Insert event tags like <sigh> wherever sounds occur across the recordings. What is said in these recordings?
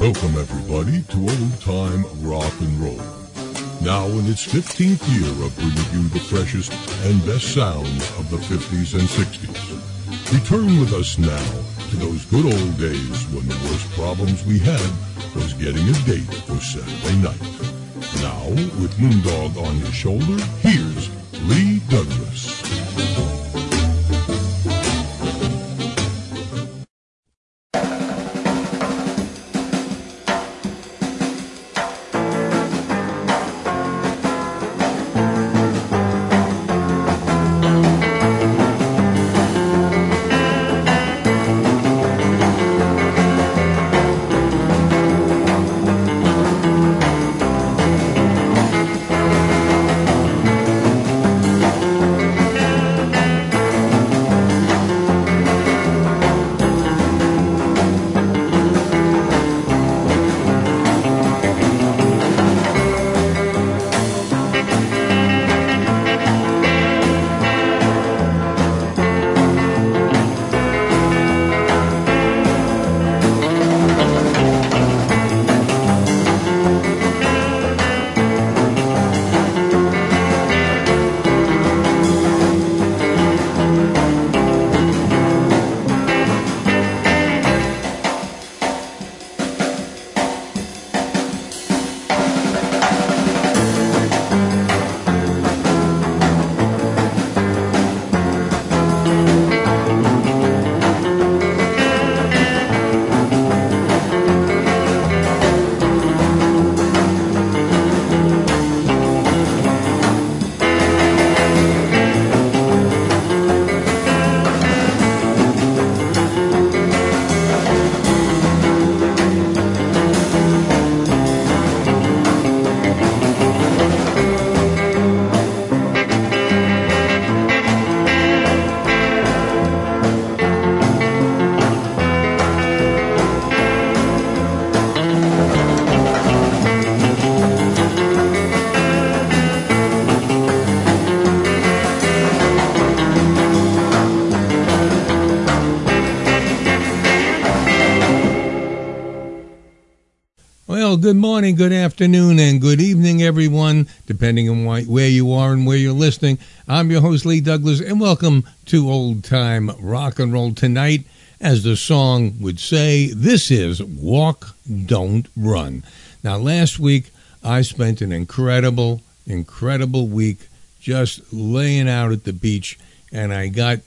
Welcome, everybody, to Old Time Rock. Now in its 15th year of bringing you the freshest and best sounds of the 50s and 60s. Return with us now to those good old days when the worst problems we had was getting a date for Saturday night. Now, with Moondog on his shoulder, here's Lee Douglas. Good morning, good afternoon, and good evening, everyone, depending on why, where you are and where you're listening. I'm your host, Lee Douglas, and welcome to Old Time Rock and Roll tonight. As the song would say, this is Walk, Don't Run. Now, last week, I spent an incredible, incredible week just laying out at the beach, and I got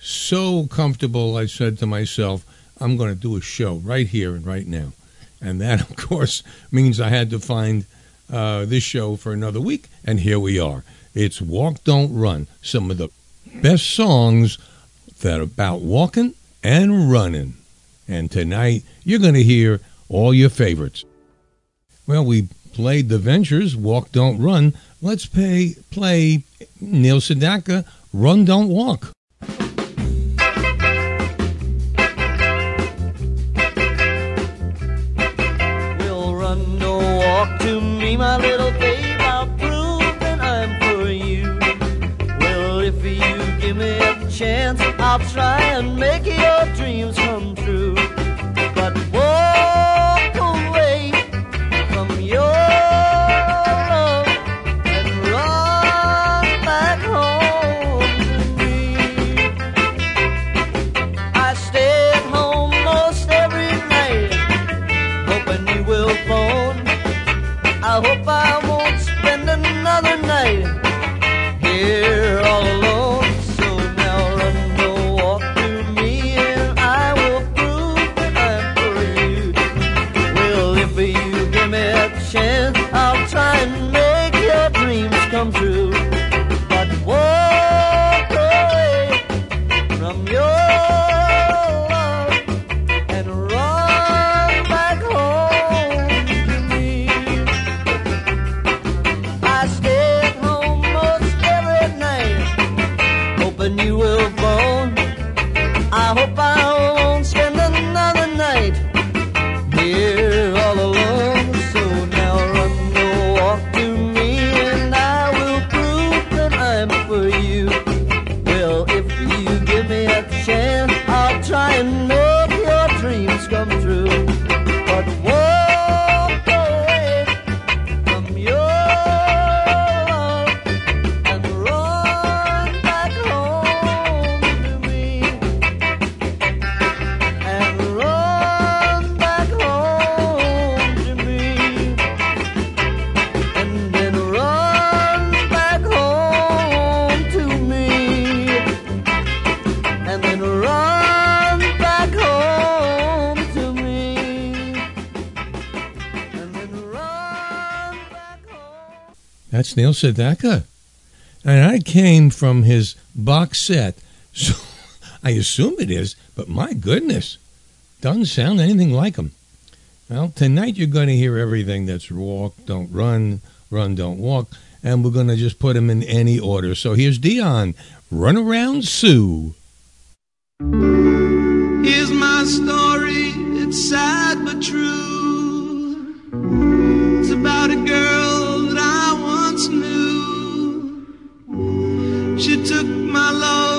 so comfortable, I said to myself, I'm going to do a show right here and right now. And that, <laughs> of course, means I had to find uh, this show for another week. And here we are. It's Walk, Don't Run. Some of the best songs that are about walking and running. And tonight, you're going to hear all your favorites. Well, we played The Ventures, Walk, Don't Run. Let's pay, play Neil Sedaka, Run, Don't Walk. My little babe. I'll prove that I'm for you. Well, if you give me a chance, I'll try and make your dreams come true. But walk It's Neil Sedaka. And I came from his box set, so <laughs> I assume it is, but my goodness, doesn't sound anything like him. Well, tonight you're going to hear everything that's walk, don't run, run, don't walk, and we're going to just put them in any order. So here's Dion, Run Around Sue. Here's my story, it's sad but true. It's about a girl you took my love.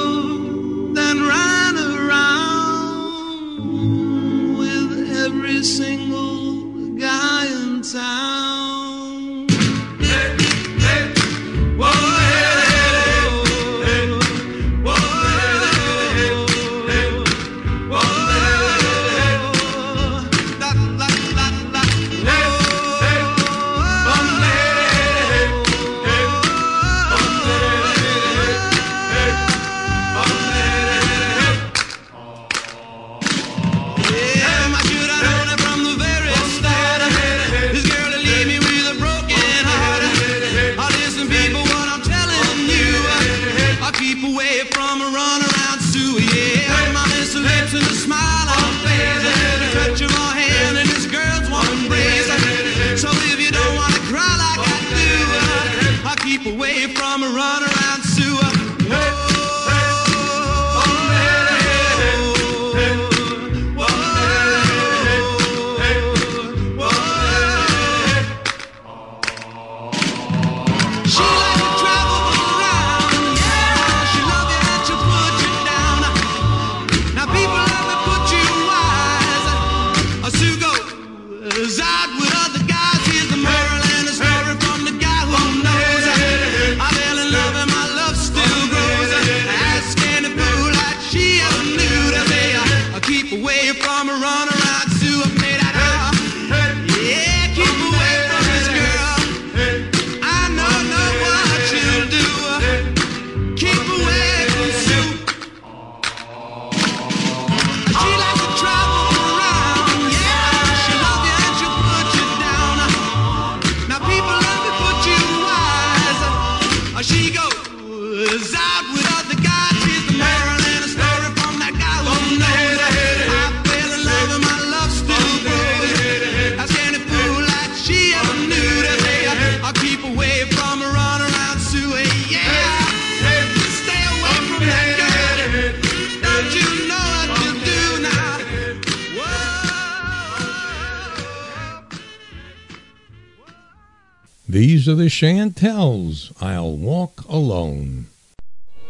These are the Chantels. I'll walk alone.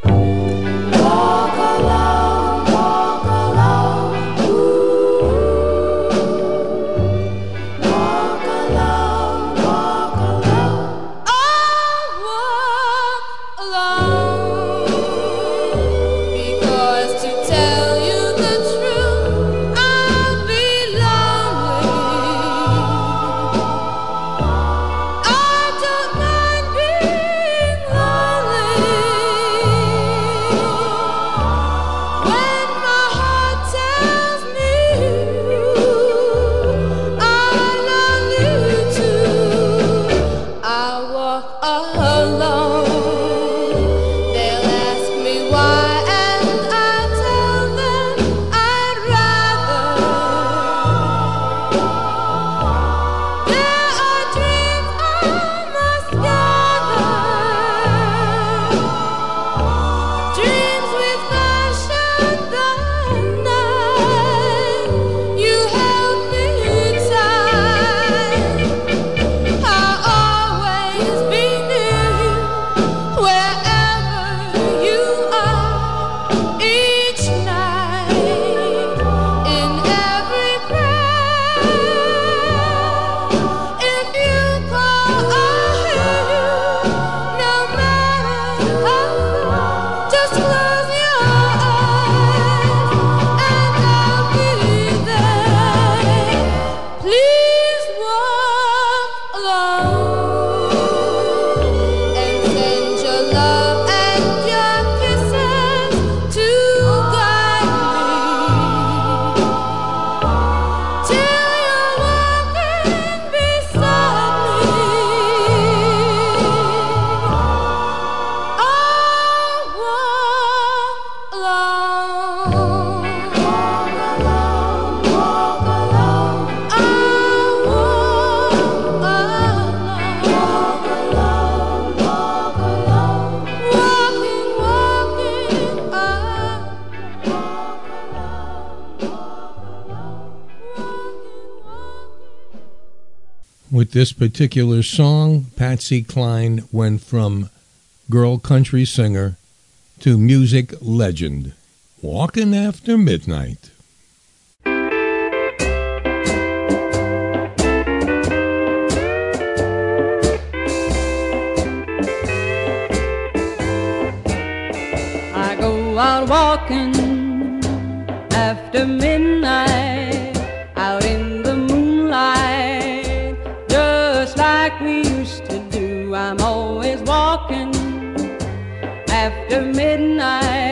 Walk alone. with this particular song, Patsy Cline went from girl country singer to music legend. Walking after midnight. I go out walking after midnight. after midnight.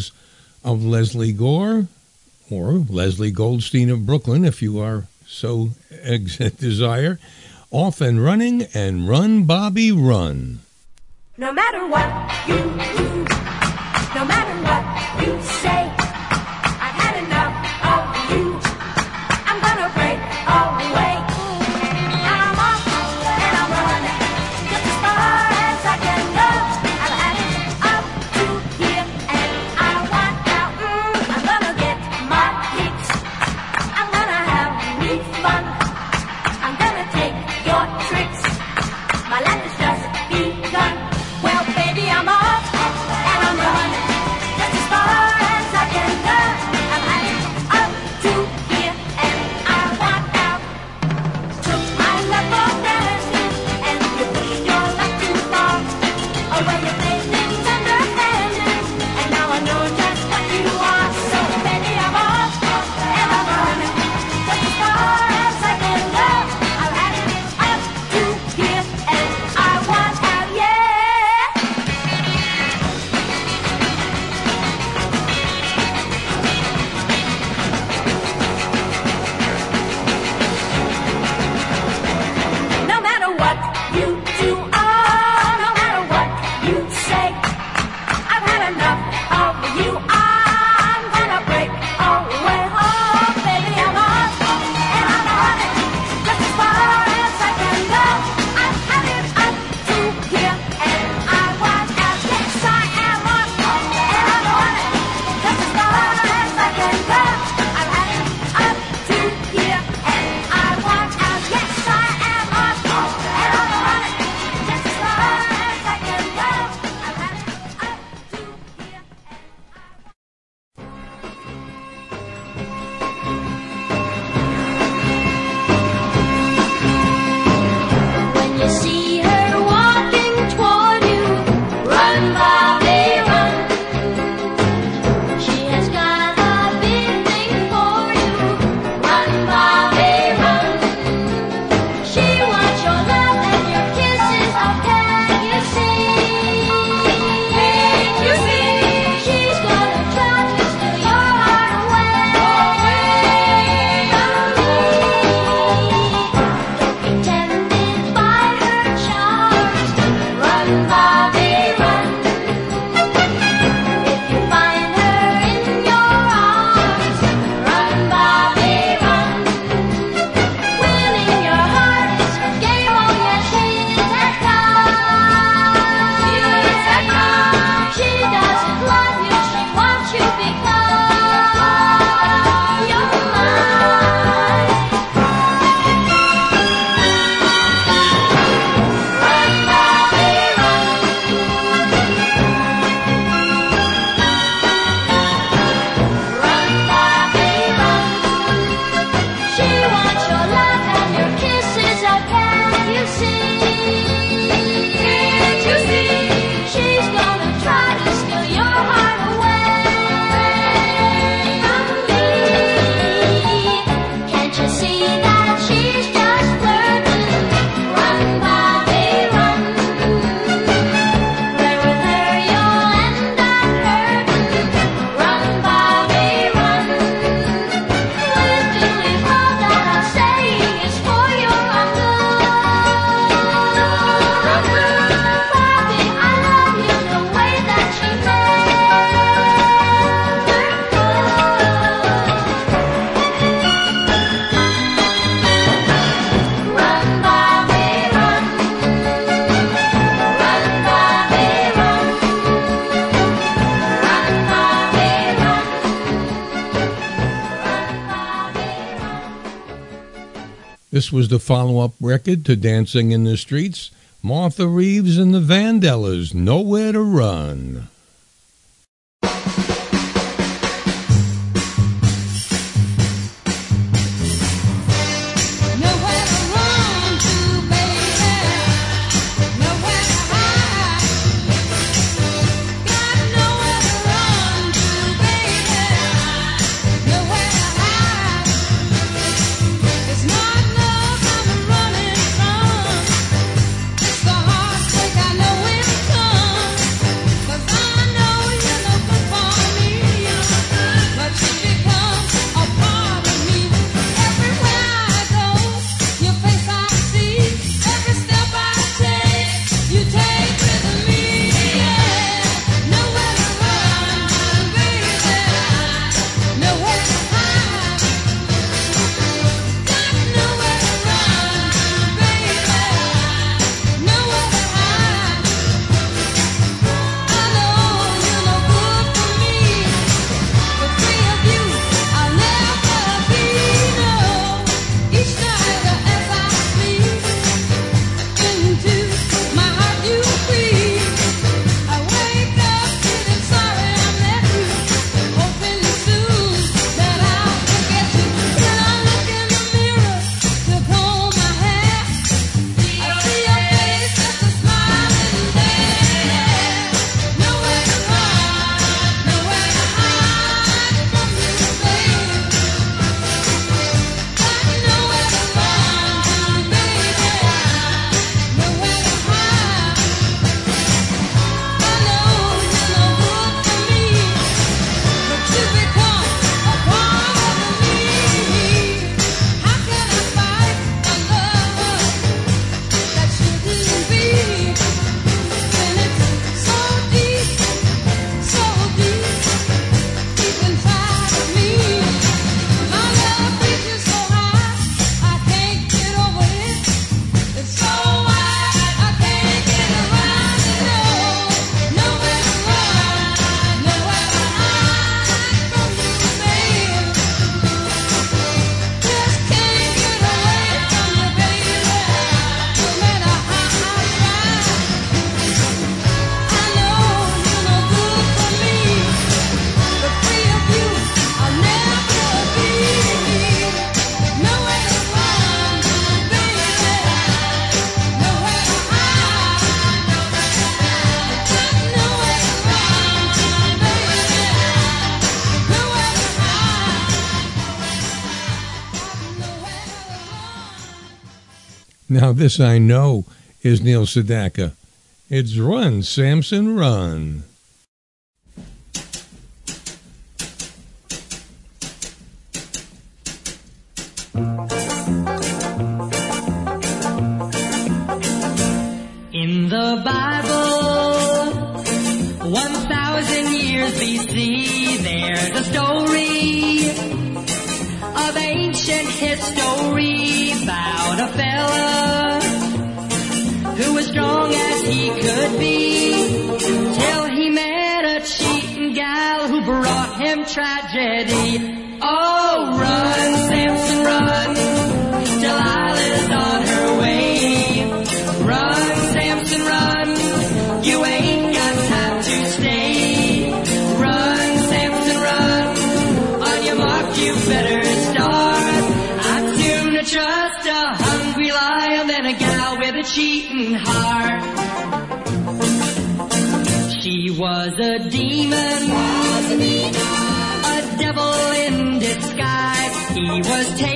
songs of Lesley Gore or Lesley Goldstein of Brooklyn, if you are so <laughs> desire. Off and running and run, Bobby, run. No matter what you do, no matter what you say. This was the follow up record to Dancing in the Streets, Martha Reeves and the Vandellas, Nowhere to Run. Now, this I know is Neil Sedaka. It's Run, Samson, Run. Oh, run, Samson, run. On her way. Run, Samson, run. You ain't got time to stay. Run, Samson, run. On your mark, you better start. I'd sooner trust a hungry lion than a gal with a cheating heart. She was a demon. he was taken.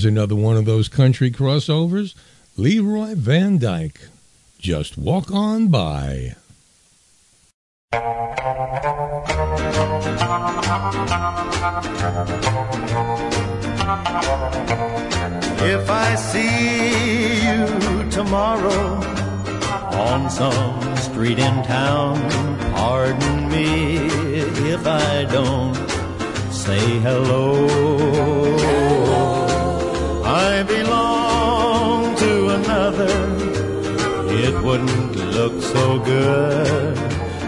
Here's another one of those country crossovers. Leroy Van Dyke. Just walk on by. If I see you tomorrow on some street in town, pardon me if I don't say hello. Wouldn't look so good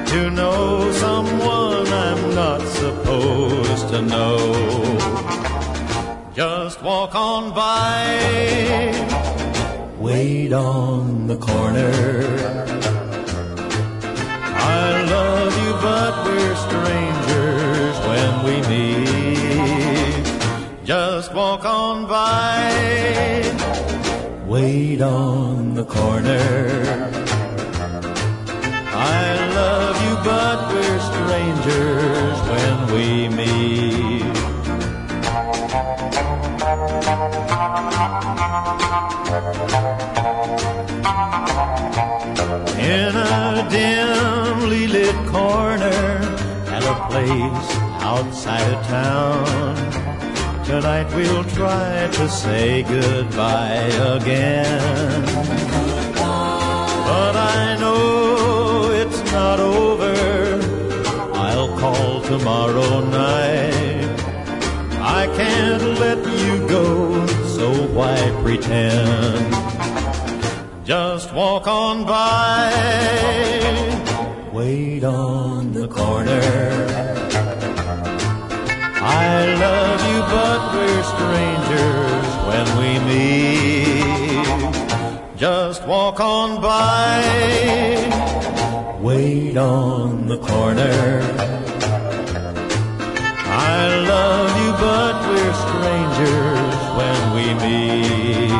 to know someone I'm not supposed to know. Just walk on by, wait on the corner. I love you, but we're strangers when we meet. Just walk on by, wait on the corner. But we're strangers when we meet. In a dimly lit corner at a place outside of town. Tonight we'll try to say goodbye again. Tomorrow night. I can't let you go, so why pretend? Just walk on by, wait on the corner. I love you, but we're strangers when we meet. Just walk on by, wait on the corner. But we're strangers when we meet.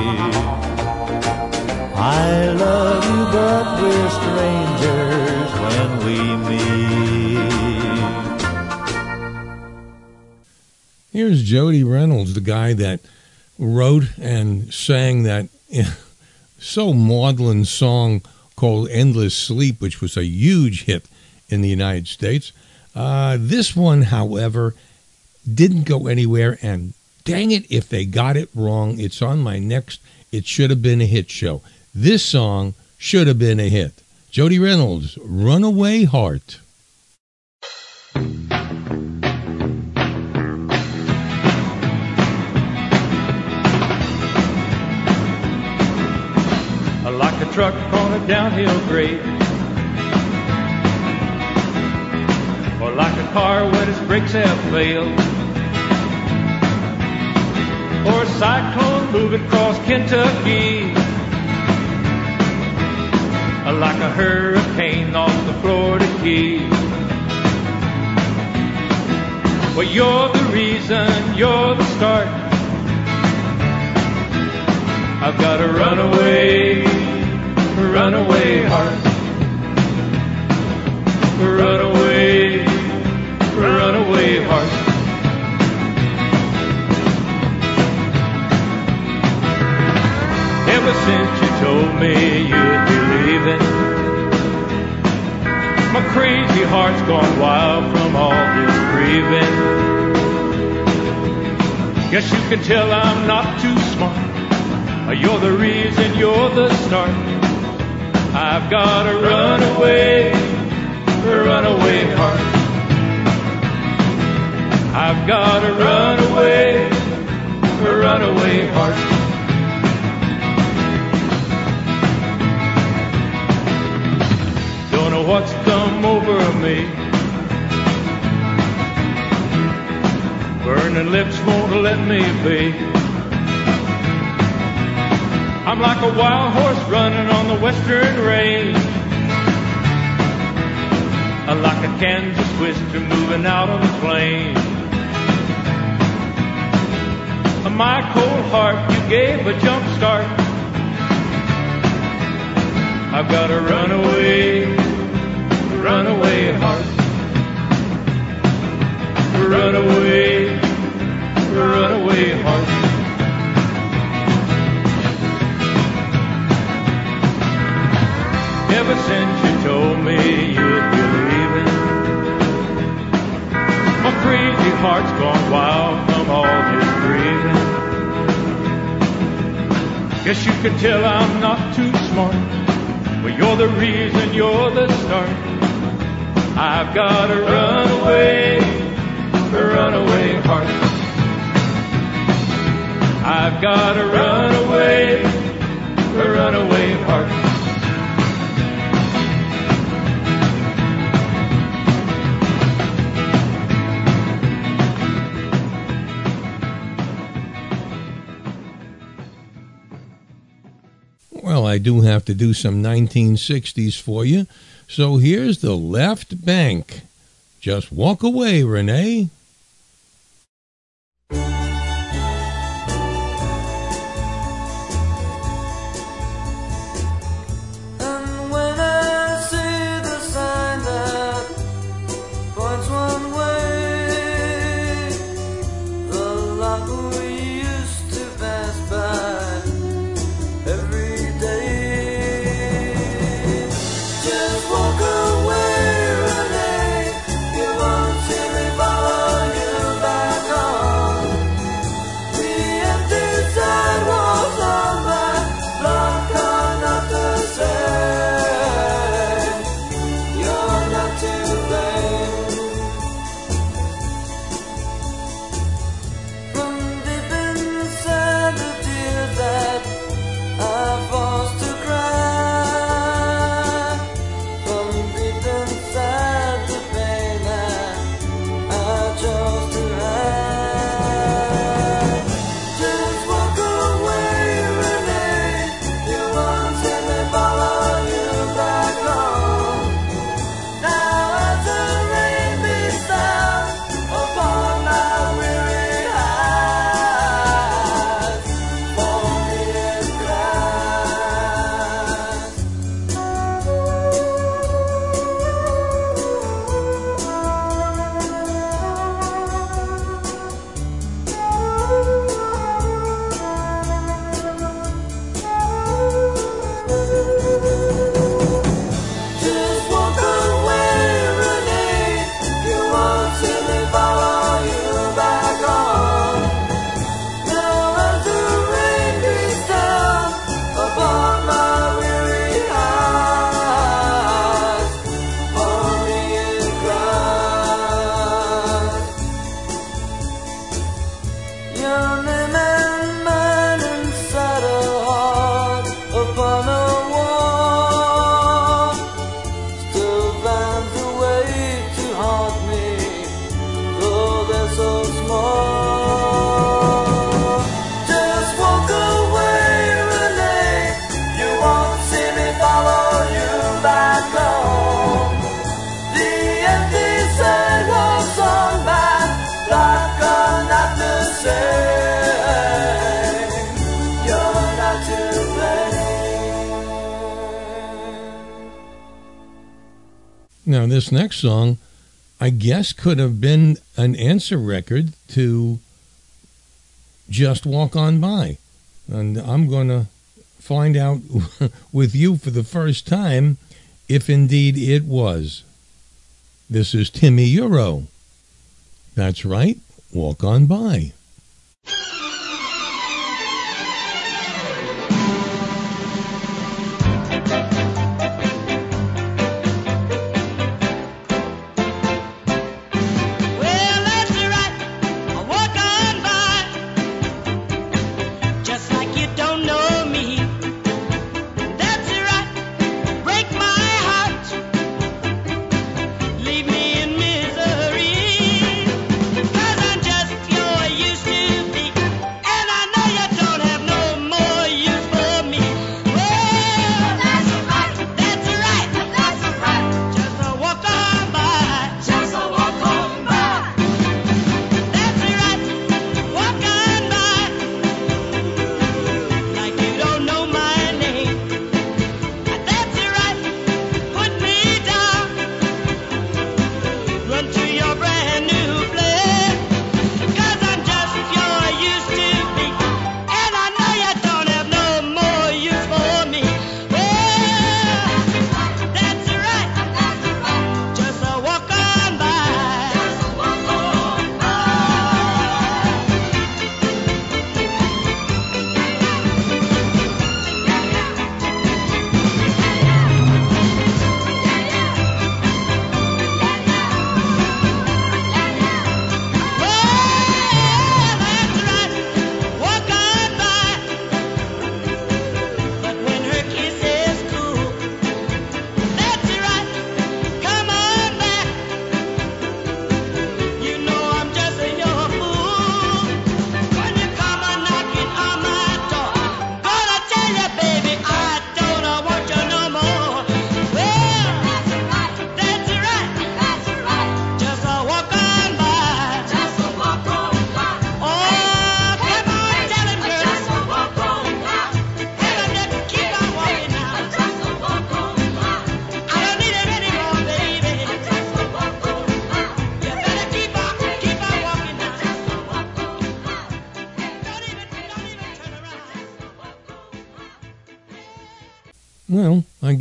I love you, but we're strangers when we meet. Here's Jody Reynolds, the guy that wrote and sang that <laughs> so maudlin song called Endless Sleep, which was a huge hit in the United States. Uh, this one, however, didn't go anywhere, and dang it, if they got it wrong, it's on my next It Should Have Been a Hit show. This song should have been a hit. Jody Reynolds, Runaway Heart. like a truck on a downhill grade. Or like a car when its brakes have failed. Or a cyclone moving across Kentucky. Like a hurricane off the Florida Keys. Well, you're the reason, you're the start. I've got a runaway, runaway heart. Runaway, runaway heart. Ever since you told me you'd be leaving, my crazy heart's gone wild from all this grieving. Guess you can tell I'm not too smart. You're the reason, you're the start. I've got a runaway, runaway heart. I've got a runaway, runaway heart. Know what's come over me. Burning lips won't let me be. I'm like a wild horse running on the western range. I'm like a Kansas twister moving out on the plain. my cold heart you gave a jump start. I've got to run runaway, runaway heart. Runaway, runaway heart. Ever since you told me you'd be leaving, my crazy heart's gone wild from all this grieving. Guess you can tell I'm not too smart, but you're the reason, you're the start. I've got a runaway, a runaway heart. I've got a runaway, a runaway heart. I do have to do some 1960s for you. So here's the Left Banke. Just walk away, Renee. Song, I guess, could have been an answer record to Just Walk On By. And I'm going to find out <laughs> with you for the first time if indeed it was. This is Timi Yuro. That's right, Walk On By.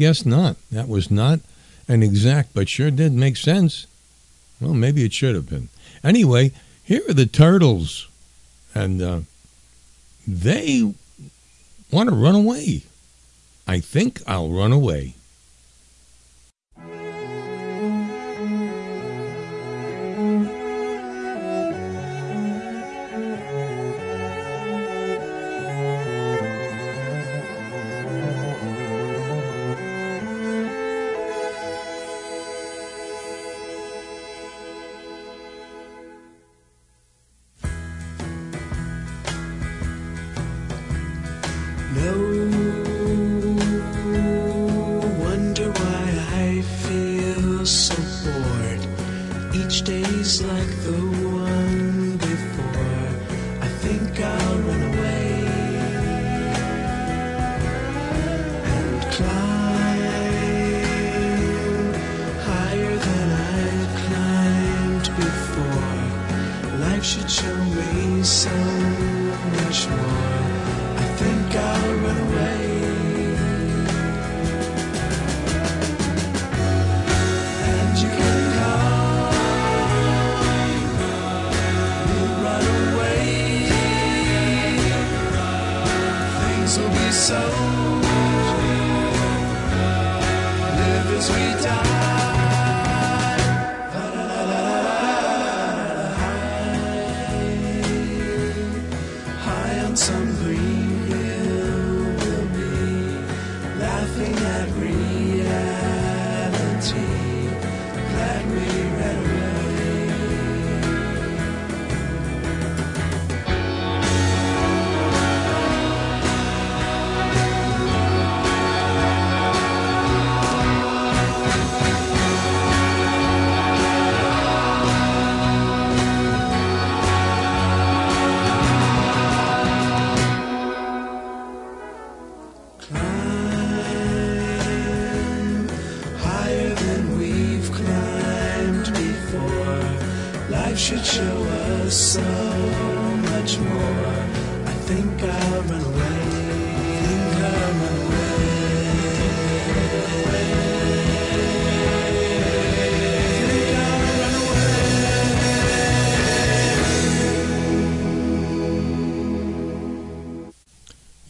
guess not. That was not an exact, but sure did make sense. Well, maybe it should have been. Anyway, here are the turtles, and uh, they want to run away. I think I'll run away.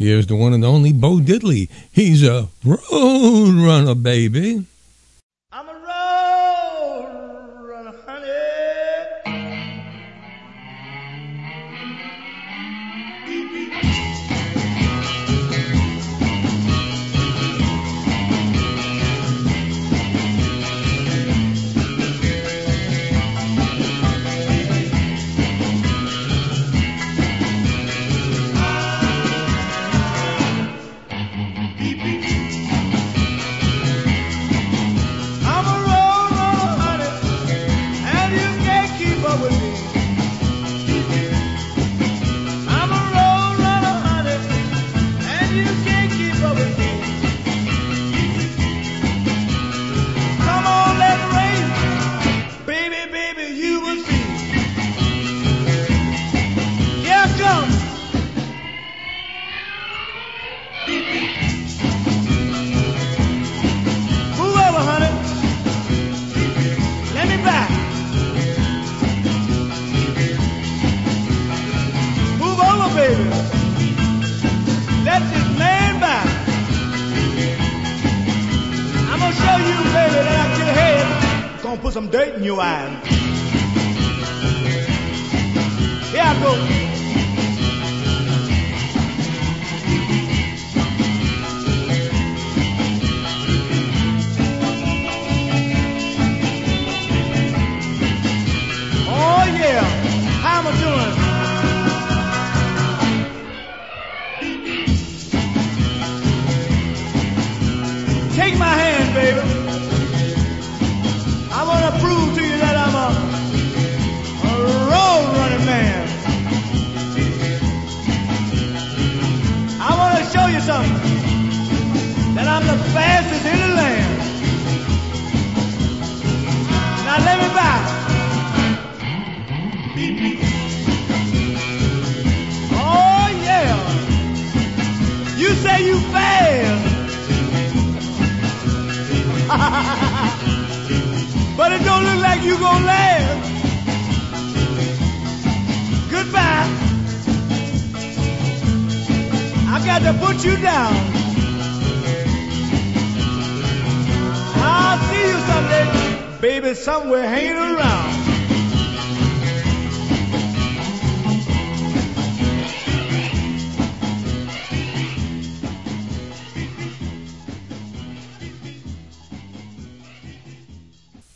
Here's the one and only Bo Diddley. He's a road runner, baby.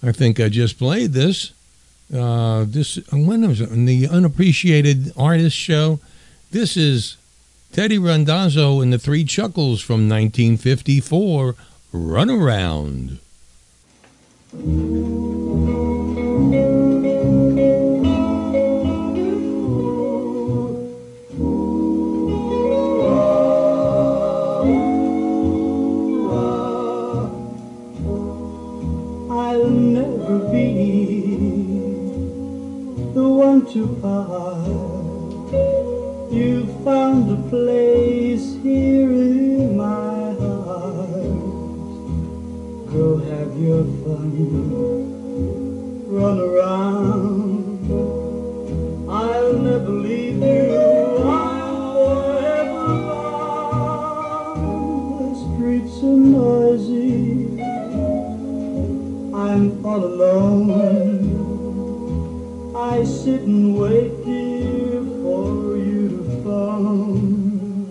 I think I just played this. Uh, this uh, when was it? The Unappreciated Artist Show. This is Teddy Randazzo and the Three Chuckles from 1954. Run around. you are. You found a place here in my heart. Go have your fun, run around. I'll never leave you. I'm. The streets are noisy. I'm all alone. I sit and wait, here for you to come.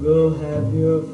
Go have your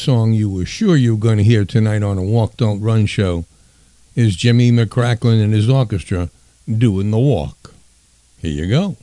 song you were sure you were going to hear tonight on a Walk Don't Run show is Jimmy McCracklin and his orchestra doing the walk. Here you go.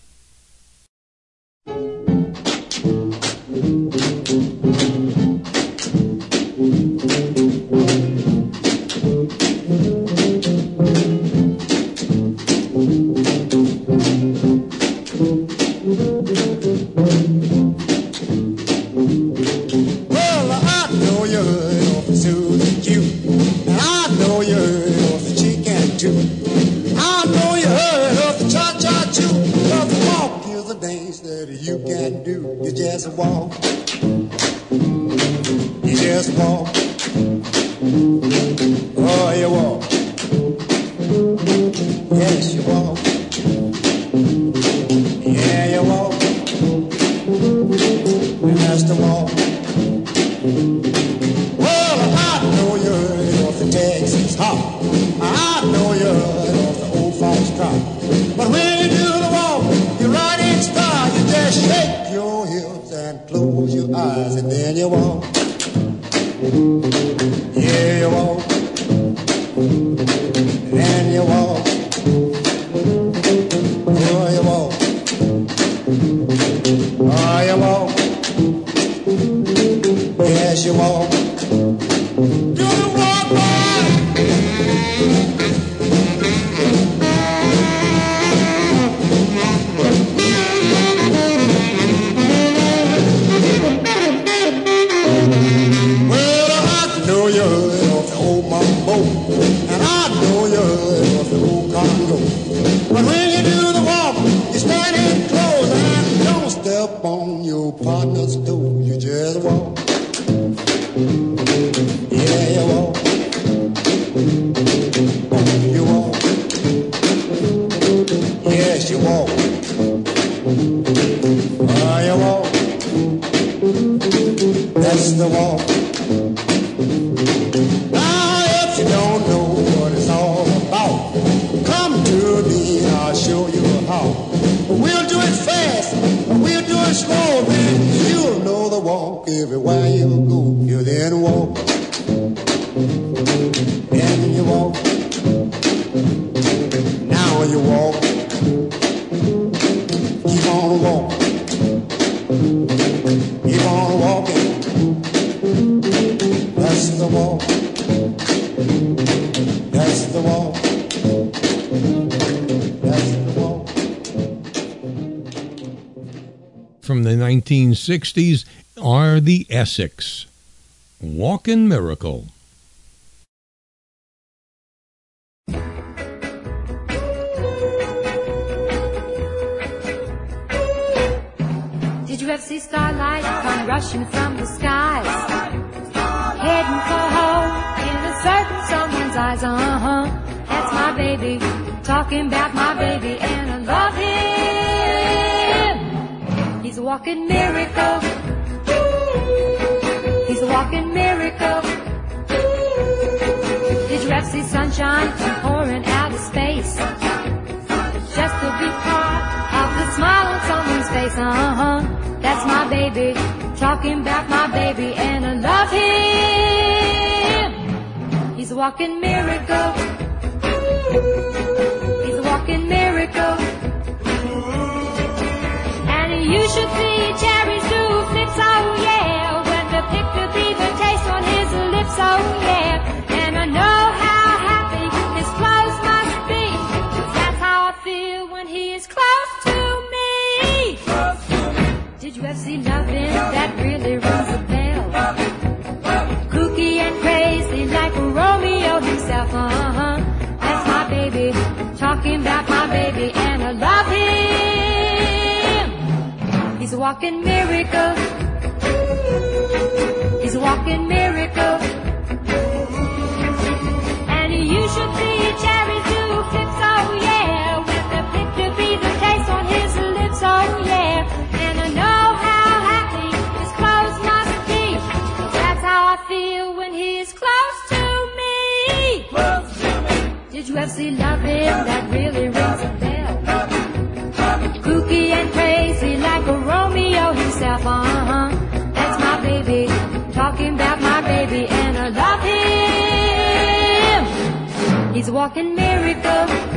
60s are the Essex. Walkin' Miracle. walking miracle. He's a walking miracle. And you should see cherries do flips, oh yeah. With the picture be the taste on his lips, oh yeah. And I know how happy his clothes must be. That's how I feel when he's close to me. Did you ever see love in that really rings a bell? Kooky and crazy like a roll uh-huh. That's my baby. Talking about my baby and I love him. He's walking miracle.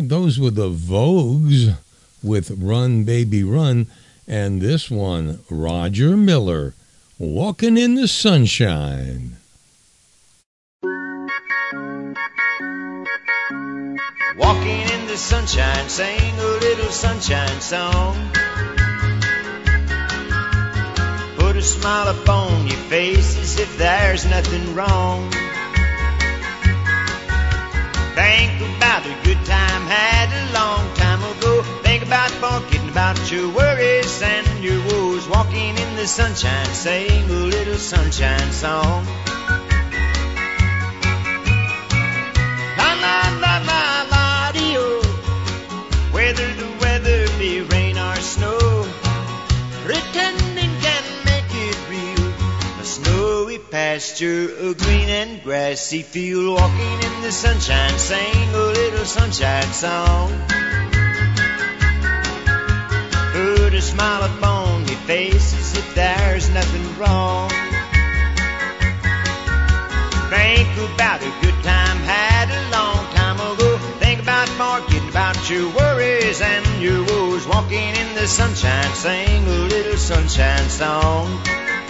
Those were the Vogues with Run Baby Run. And this one, Roger Miller, Walking in the Sunshine. Walking in the sunshine, sing a little sunshine song. Put a smile upon your face as if there's nothing wrong. Think about a good time had a long time ago. Think about forgetting about your worries and your woes. Walking in the sunshine, sing a little sunshine song. Pasture, a green and grassy field, walking in the sunshine, sing a little sunshine song. Put a smile upon your face as if there's nothing wrong. Think about a good time had a long time ago. Think about forgetting about your worries and your woes. Walking in the sunshine, sing a little sunshine song.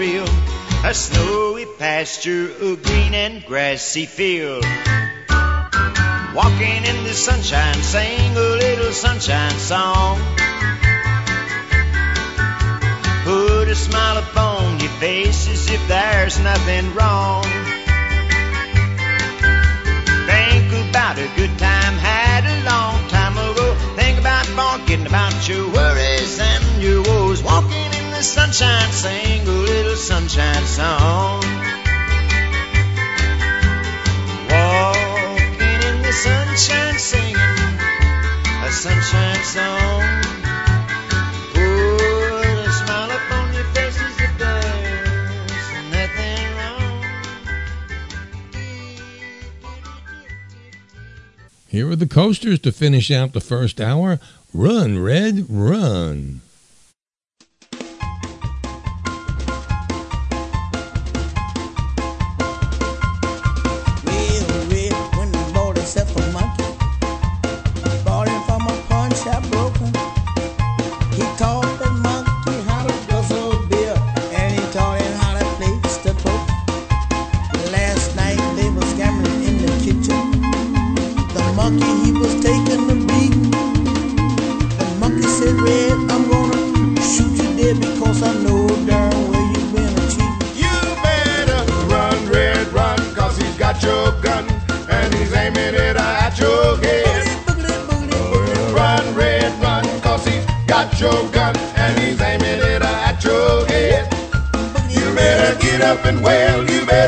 A snowy pasture, a green and grassy field. Walking in the sunshine, sing a little sunshine song. Put a smile upon your face as if there's nothing wrong. Think about a good time had a long time ago. Think about forgetting about your worries and your woes. Walking in the sunshine, sing a little sunshine song. Walking in the sunshine, singing a sunshine song. Here are the coasters to finish out the first hour. Run, Red, run. Your gun and he's aiming it at your head. You better get up and wail, you better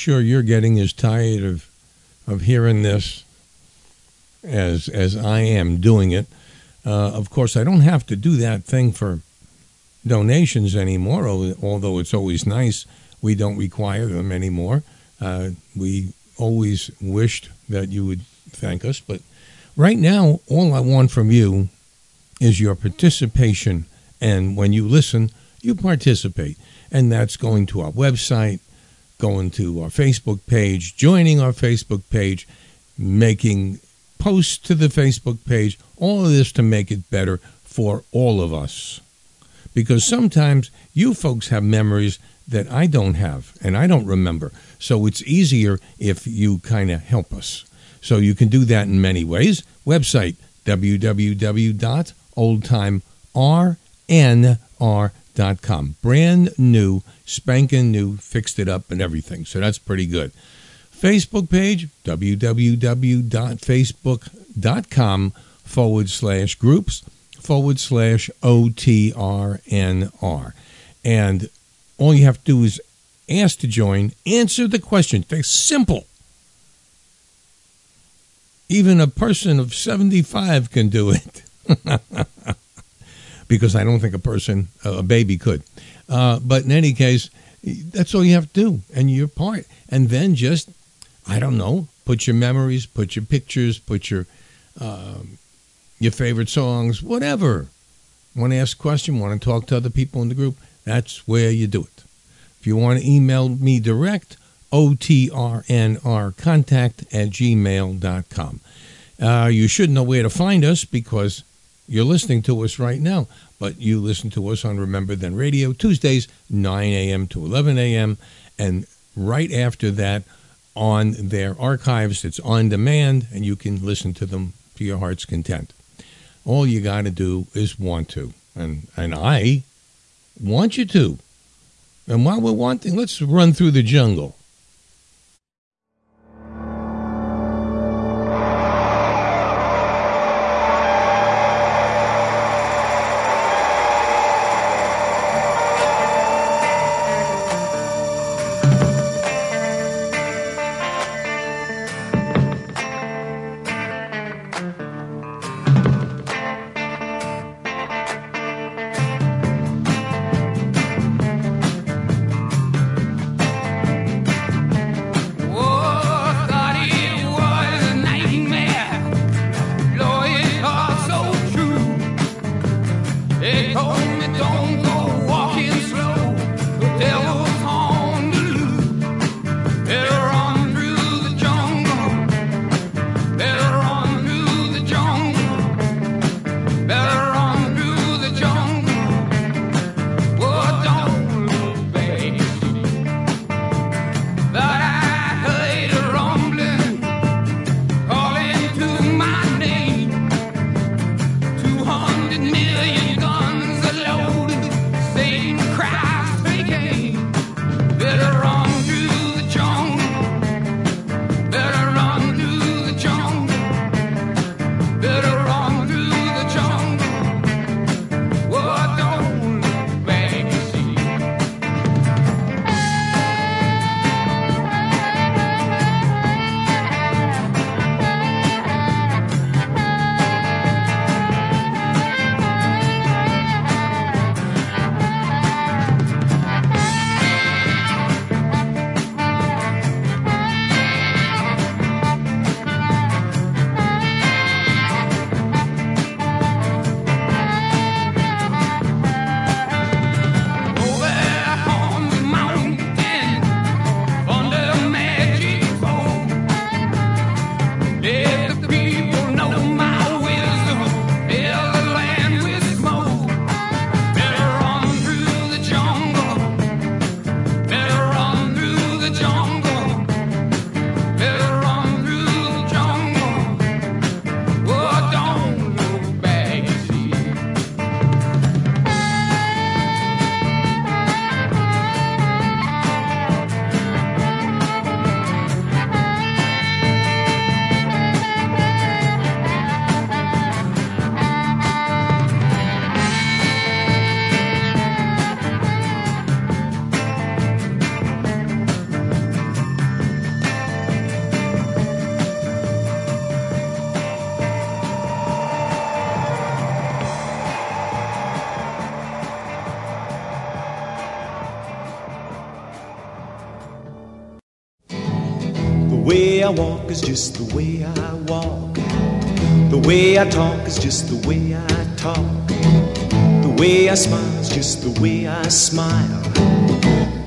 sure you're getting as tired of of hearing this as as I am doing it. Uh, of course, I don't have to do that thing for donations anymore. Although it's always nice, we don't require them anymore. Uh, we always wished that you would thank us, but right now, all I want from you is your participation. And when you listen, you participate. And that's going to our website, going to our Facebook page, joining our Facebook page, making posts to the Facebook page, all of this to make it better for all of us. Because sometimes you folks have memories that I don't have and I don't remember. So it's easier if you kind of help us. So you can do that in many ways. Website www.oldtimernr.com. Brand new, spanking new, fixed it up and everything. So that's pretty good. Facebook page www.facebook.com forward slash groups forward slash OTRNR. And all you have to do is ask to join, answer the question. It's simple. Even a person of 75 can do it. <laughs> because I don't think a person, a baby could. Uh, but in any case, that's all you have to do, and you're part. And then just, I don't know, put your memories, put your pictures, put your um, your favorite songs, whatever. Want to ask a question? Want to talk to other people in the group? That's where you do it. If you want to email me direct, otrnrcontact at gmail.com. Uh, you should know where to find us because you're listening to us right now. But you listen to us on Remember Then Radio, Tuesdays, 9 a.m. to 11 a.m. And right after that, on their archives, it's on demand, and you can listen to them to your heart's content. All you got to do is want to. And, and I want you to. And while we're wanting, let's run through the jungle. Way I walk is just the way I walk. The way I talk is just the way I talk. The way I smile is just the way I smile.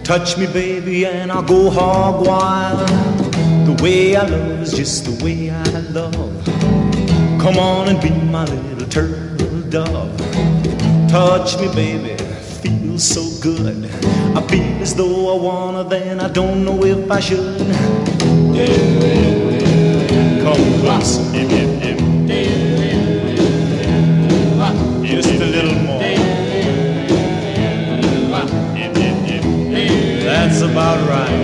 Touch me, baby, and I'll go hog wild. The way I love is just the way I love. Come on and be my little turtle dove. Touch me, baby, feels so good. I feel as though I wanna, then I don't know if I should. Come close. Just a little more. That's about right.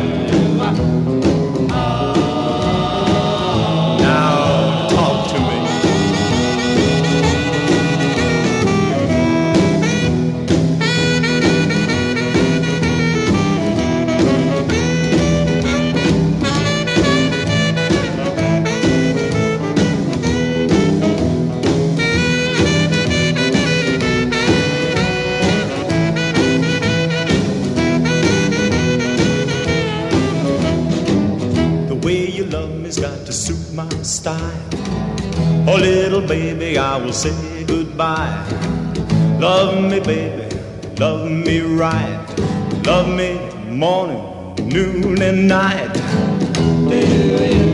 Style. Oh, little baby, I will say goodbye. Love me, baby, love me right. Love me morning, noon, and night. The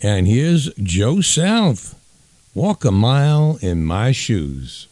And here's Joe South, Walk a Mile in My Shoes.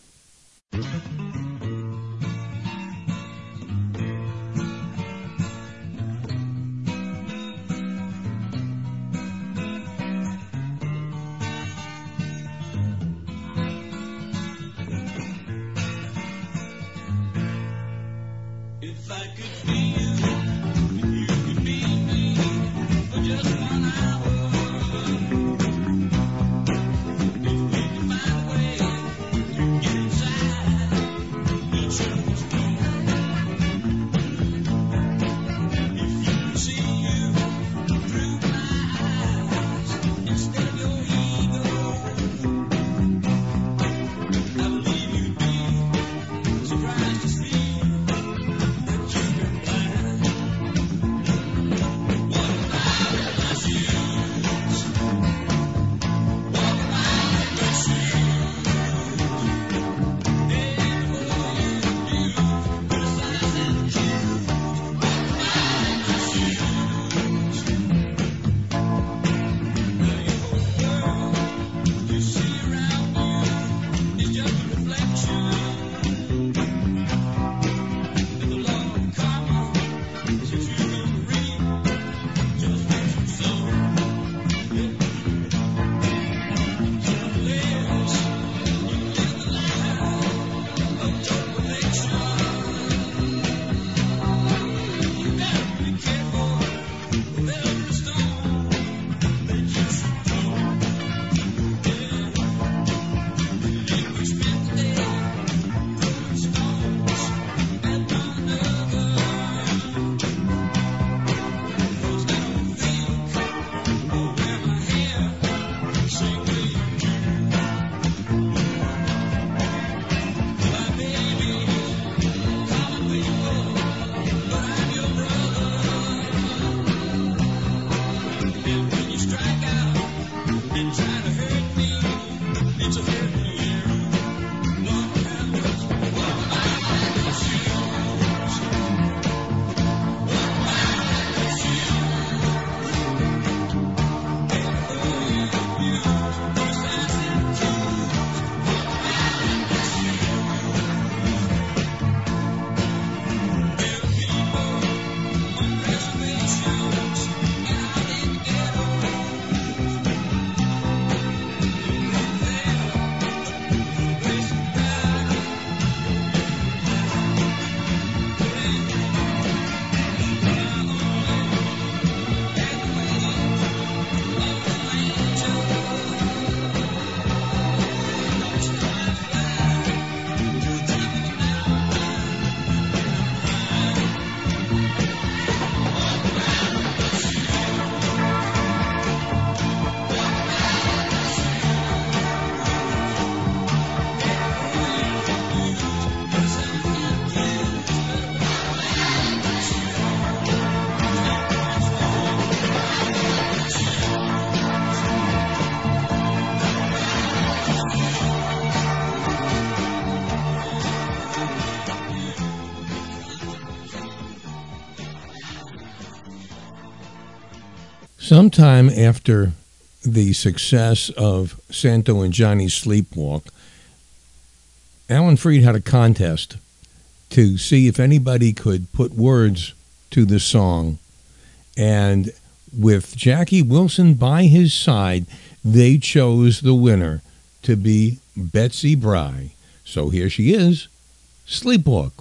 sometime after the success of Santo and Johnny's Sleepwalk, Alan Freed had a contest to see if anybody could put words to the song. And with Jackie Wilson by his side, they chose the winner to be Betsy Brye. So here she is, Sleepwalk.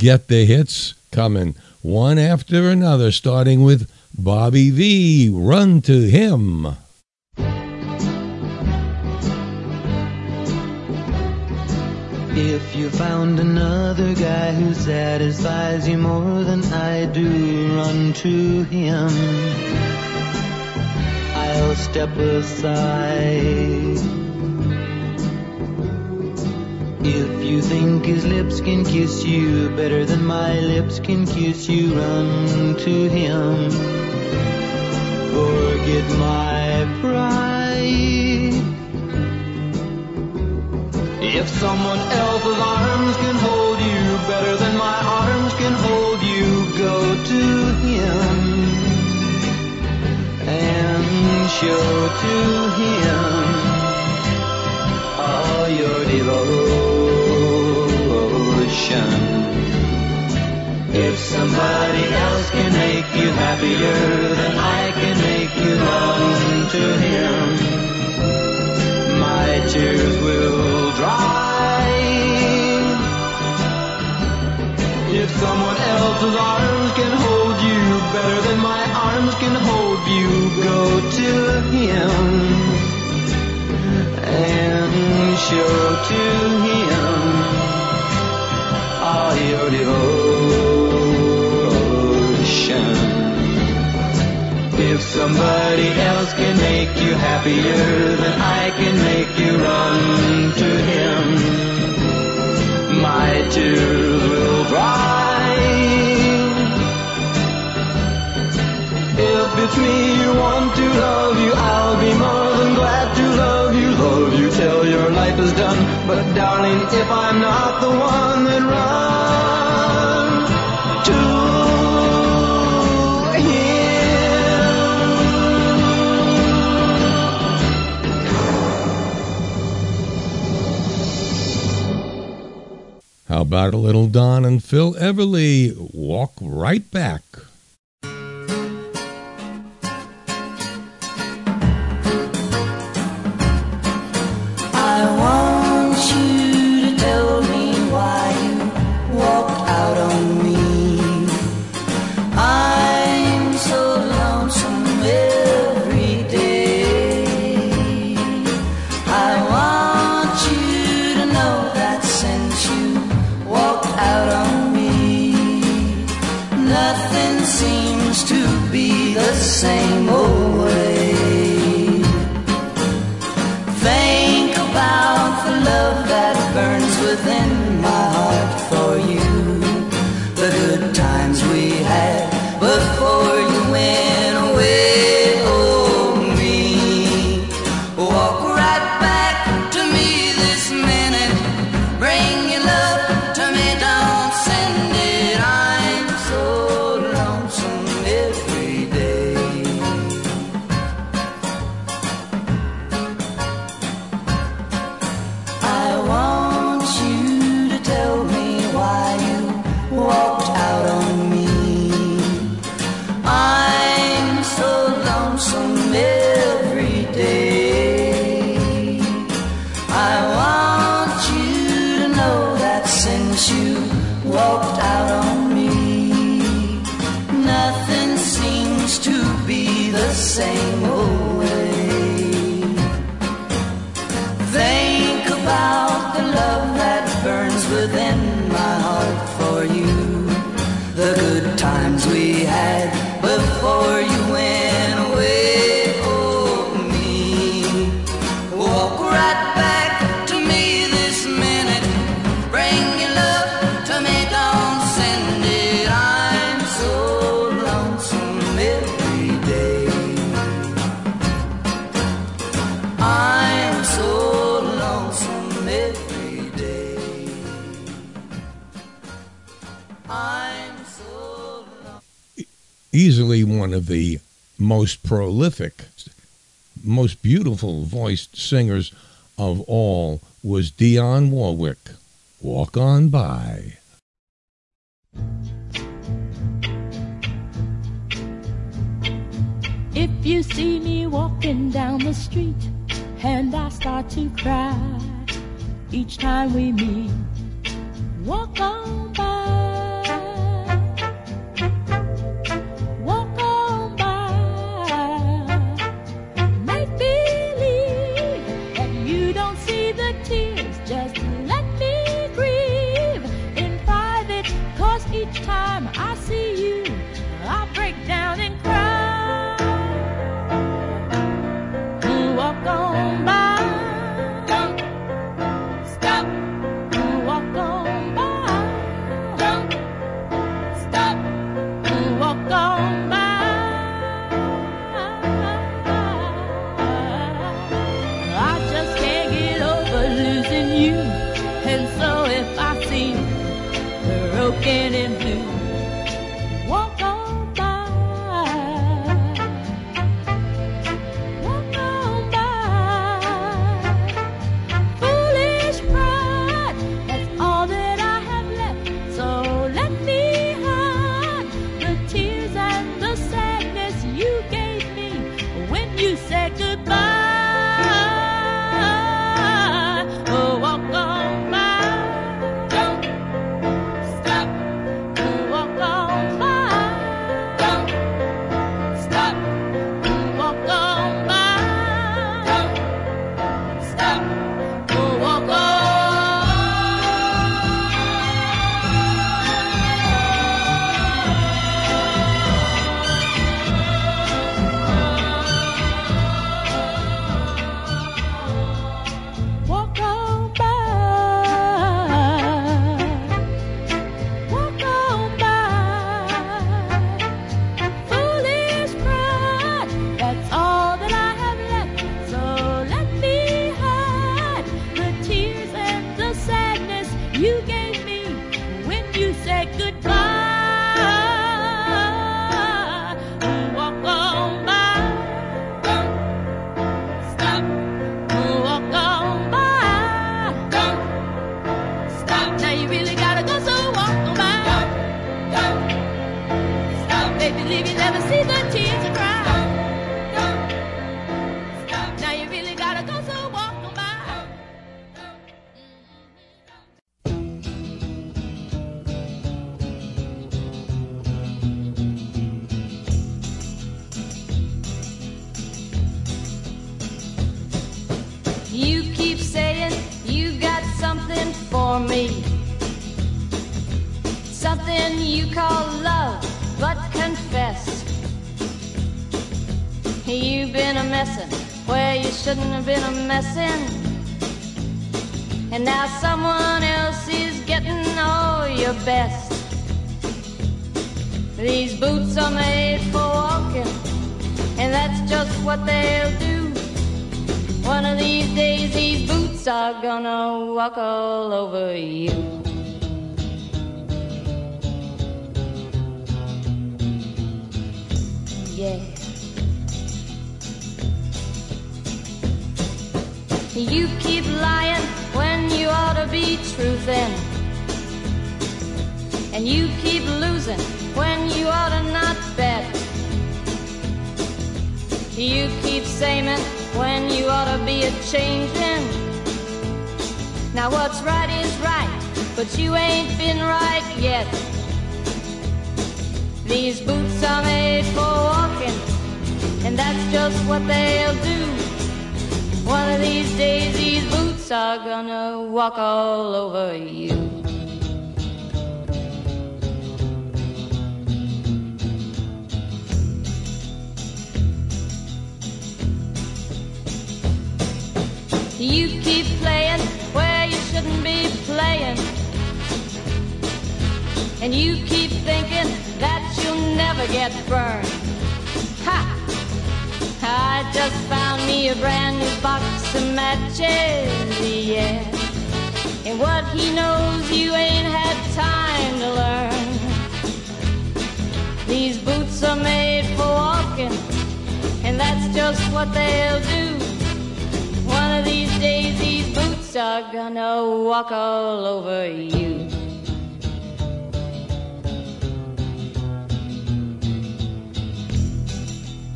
get the hits coming one after another, starting with Bobby Vee. Run to him. If you found another guy who satisfies you more than I do, run to him. I'll step aside. kiss you better than my lips can kiss you. Run to him. Forget my How about a little Don and Phil Everly walk right back? of the most prolific, most beautiful voiced singers of all was Dionne Warwick. Walk on by. If you see me walking down the street and I start to cry each time we meet, walk on by.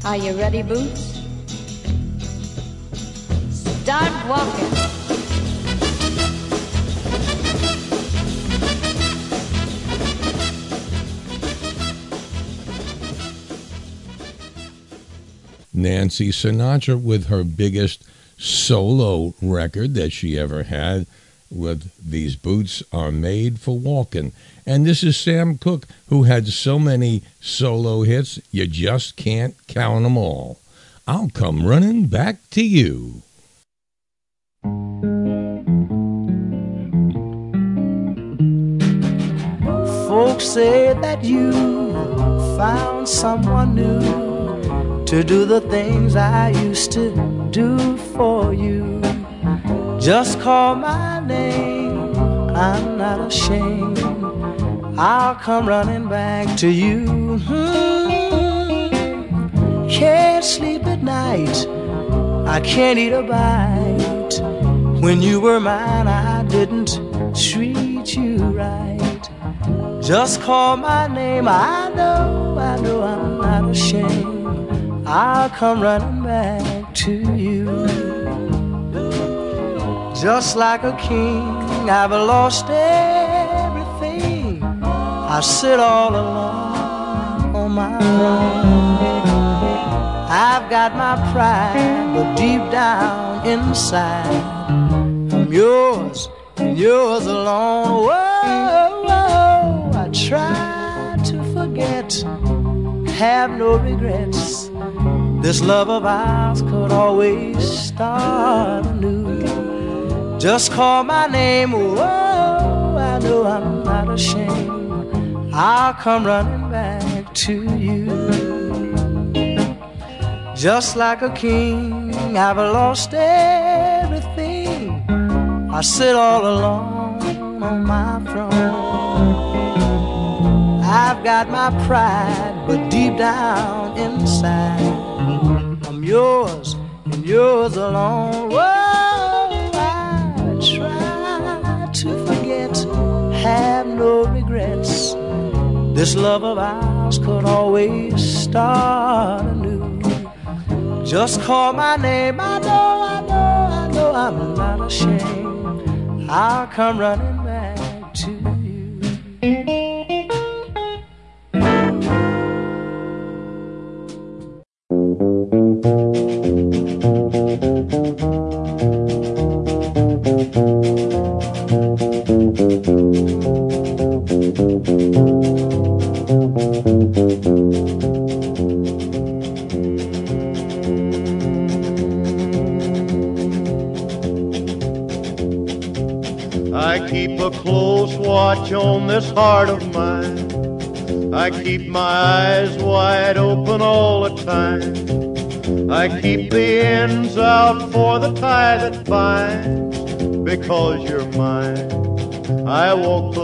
Are you ready, Boots? Start walking. Nancy Sinatra with her biggest solo record that she ever had with These Boots Are Made for Walking. And this is Sam Cooke, who had so many solo hits, you just can't count them all. I'll come running back to you. Folks say that you found someone new to do the things I used to do for you. Just call my name, I'm not ashamed. I'll come running back to you. Hmm. Can't sleep at night, I can't eat a bite. When you were mine, I didn't treat you right. Just call my name, I know, I know I'm not ashamed. I'll come running back to you. Just like a king, I've lost everything. I sit all alone on my throne. I've got my pride, but deep down inside, I'm yours and yours alone. Whoa, whoa, I try to forget, have no regrets. This love of ours could always start anew. Just call my name, whoa, I know I'm not ashamed. I'll come running back to you. Just like a king, I've lost everything. I sit all alone on my throne. I've got my pride, but deep down inside, I'm yours and yours alone. Whoa, I try to forget, have no regrets. This love of ours could always start anew. Just call my name, I know, I know, I know I'm not ashamed. I'll come running back to you. Heart of mine. I keep my eyes wide open all the time. I keep the ends out for the tie that binds. Because you're mine, I walk the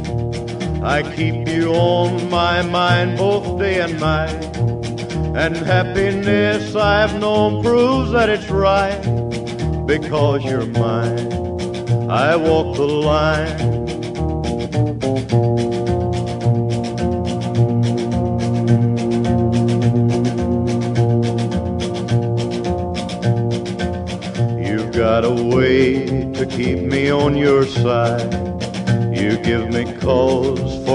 I keep you on my mind both day and night. And happiness I've known proves that it's right because you're mine. I walk the line. You've got a way to keep me on your side. You give me cause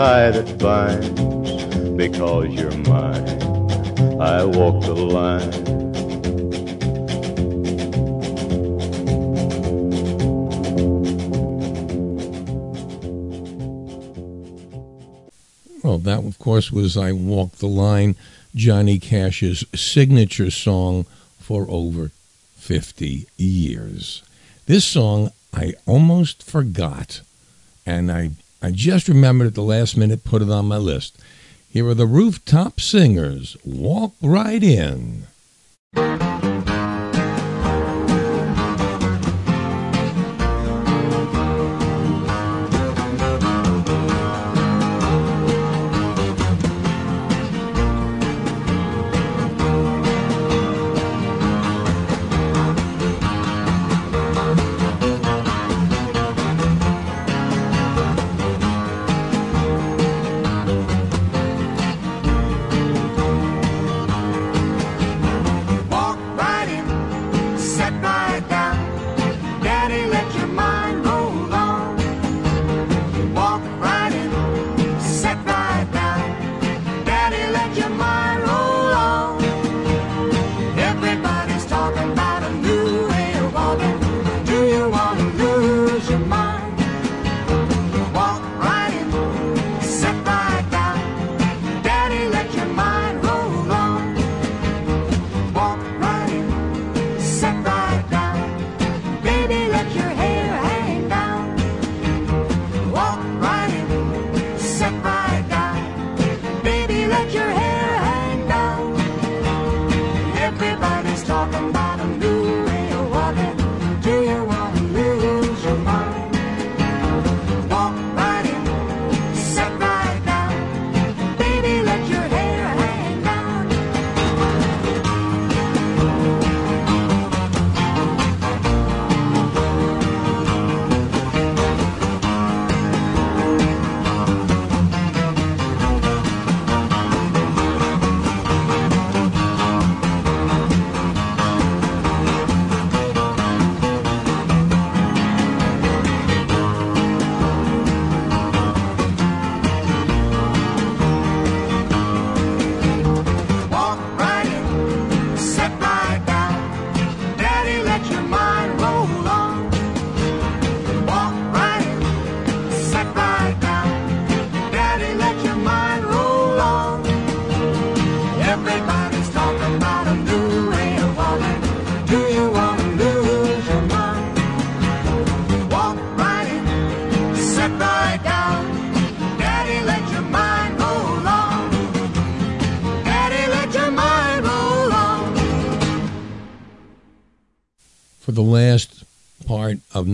Tie that binds. Because you're mine, I walk the line. Well, that, of course, was I Walk the Line, Johnny Cash's signature song for over 50 years. This song I almost forgot, and I, I just remembered at the last minute, put it on my list. Here are the Rooftop Singers. Walk right in.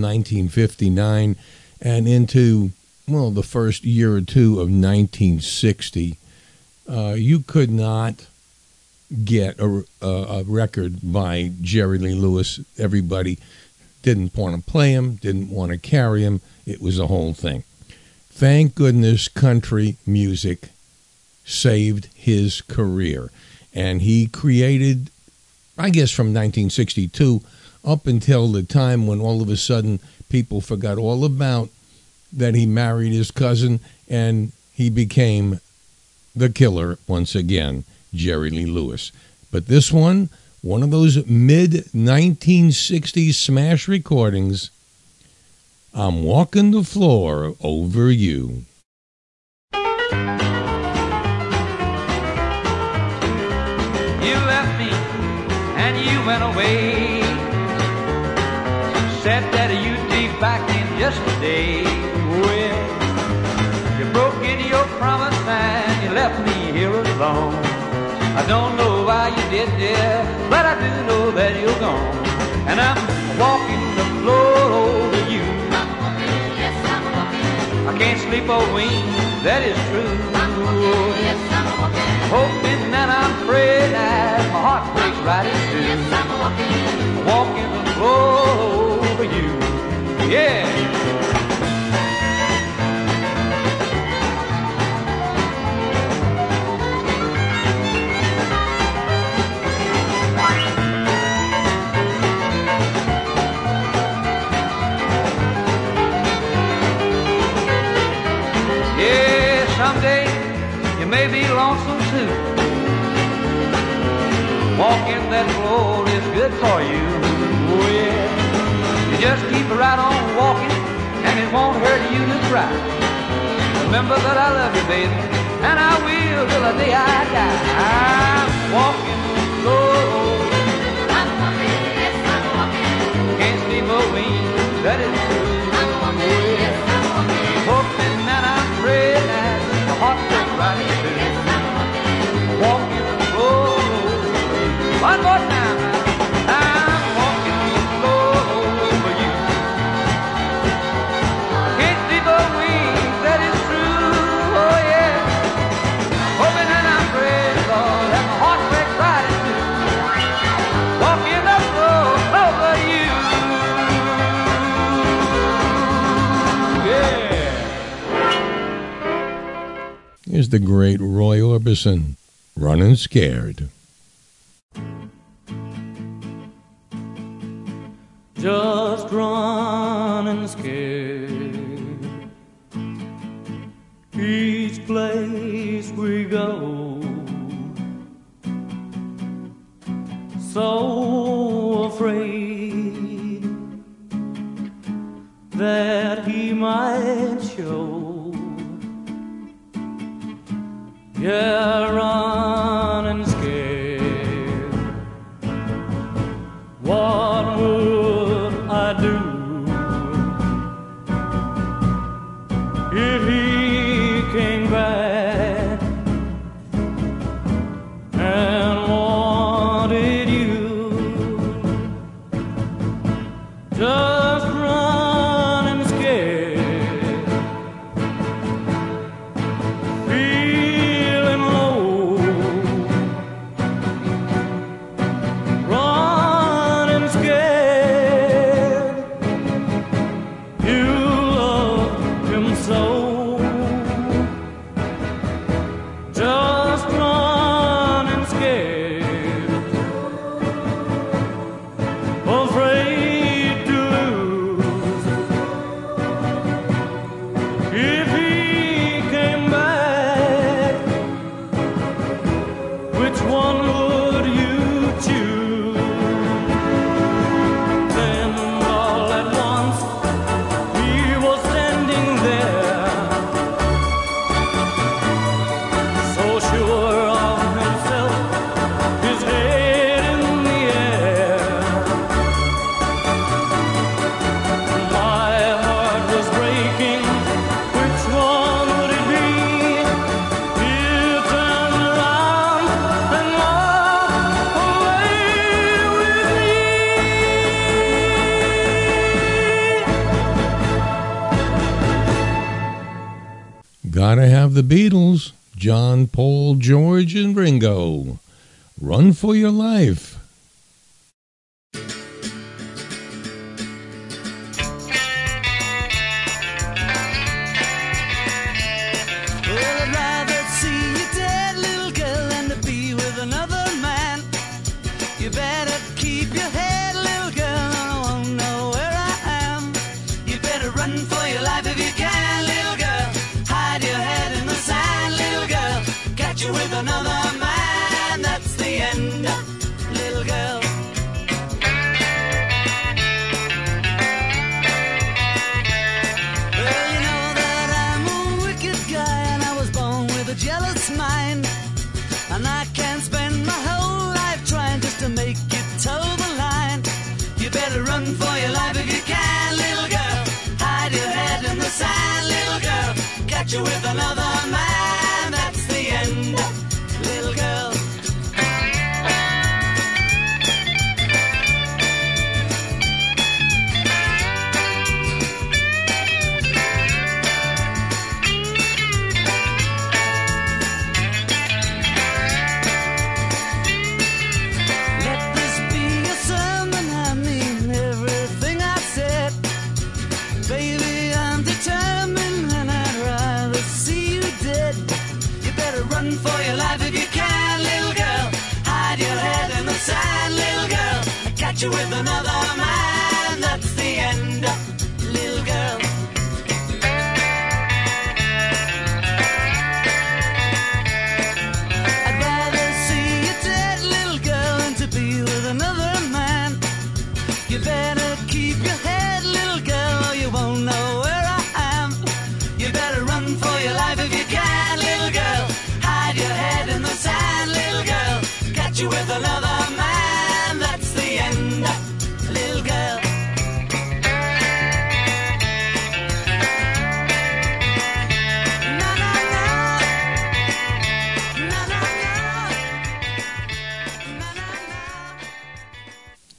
1959 and into, well, the first year or two of 1960. Uh, you could not get a, a, a record by Jerry Lee Lewis. Everybody didn't want to play him, didn't want to carry him. It was a whole thing. Thank goodness country music saved his career. And he created, I guess, from 1962 up until the time when all of a sudden people forgot all about that he married his cousin and he became the killer once again, Jerry Lee Lewis. But this one, one of those mid 1960s smash recordings, I'm walking the floor over you. You left me and you went away. In just a day. Well, you broke into your promise and you left me here alone. I don't know why you did that, but I do know that you're gone. And I'm walking the floor over you. I can't sleep or wink, that is true. Hoping and I'm praying that my heart breaks right in two. Walking the floor. Yeah. Yeah, someday you may be lonesome too. Walking that floor is good for you. Oh. You just keep right on walking and it won't hurt you to try. Remember that I love you, baby, and I will till the day I die. I'm walking the floor. Can't sleep or wink, that is true. Hoping and I'm praying that the heart breaks right in two. Walking the floor. One more time. Here's the great Roy Orbison, running scared. just running scared. for your life. another man, that's the end.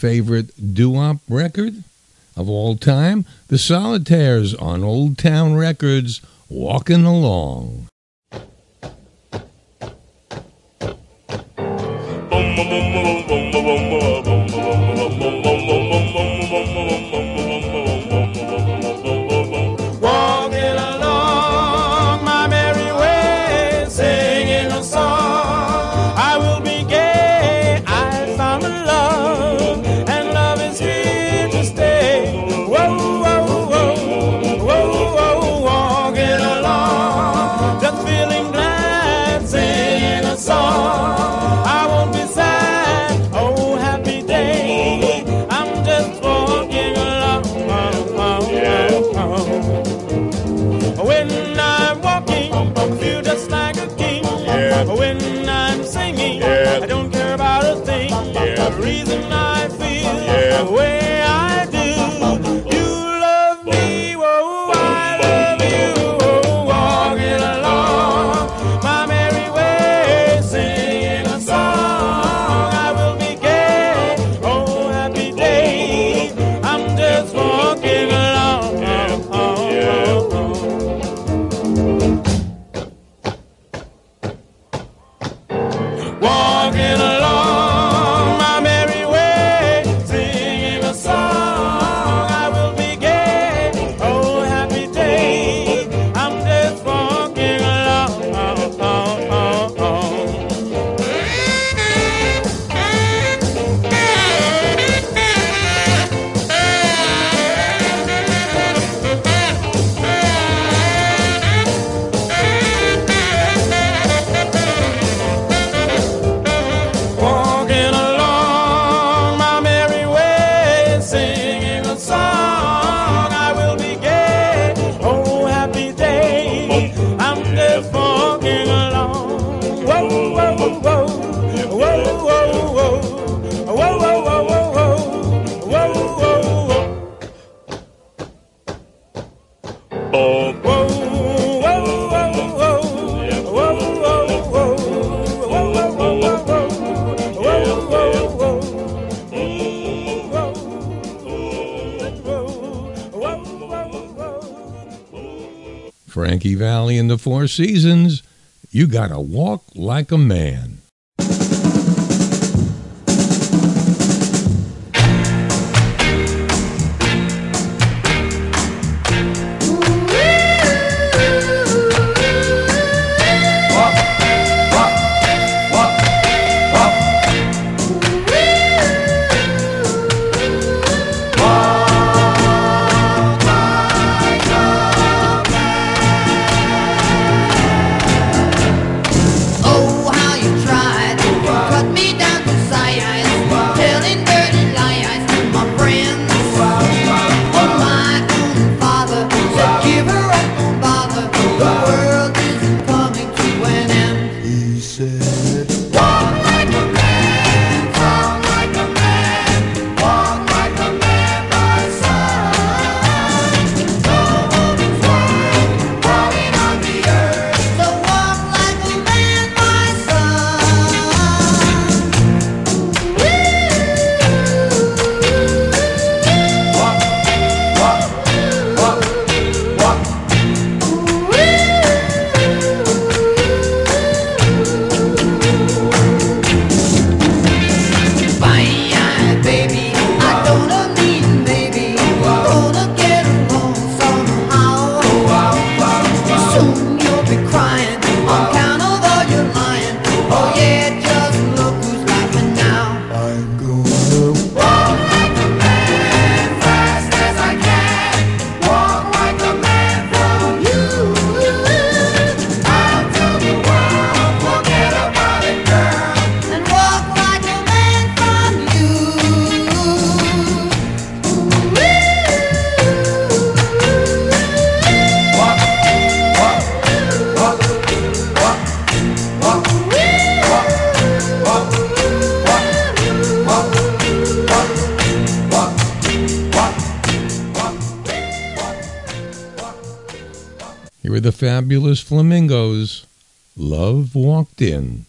favorite doo-wop record of all time, The Solitaires on Old Town Records, Walking Along. Four Seasons, you gotta walk like a man. the fabulous flamingos, love walked in.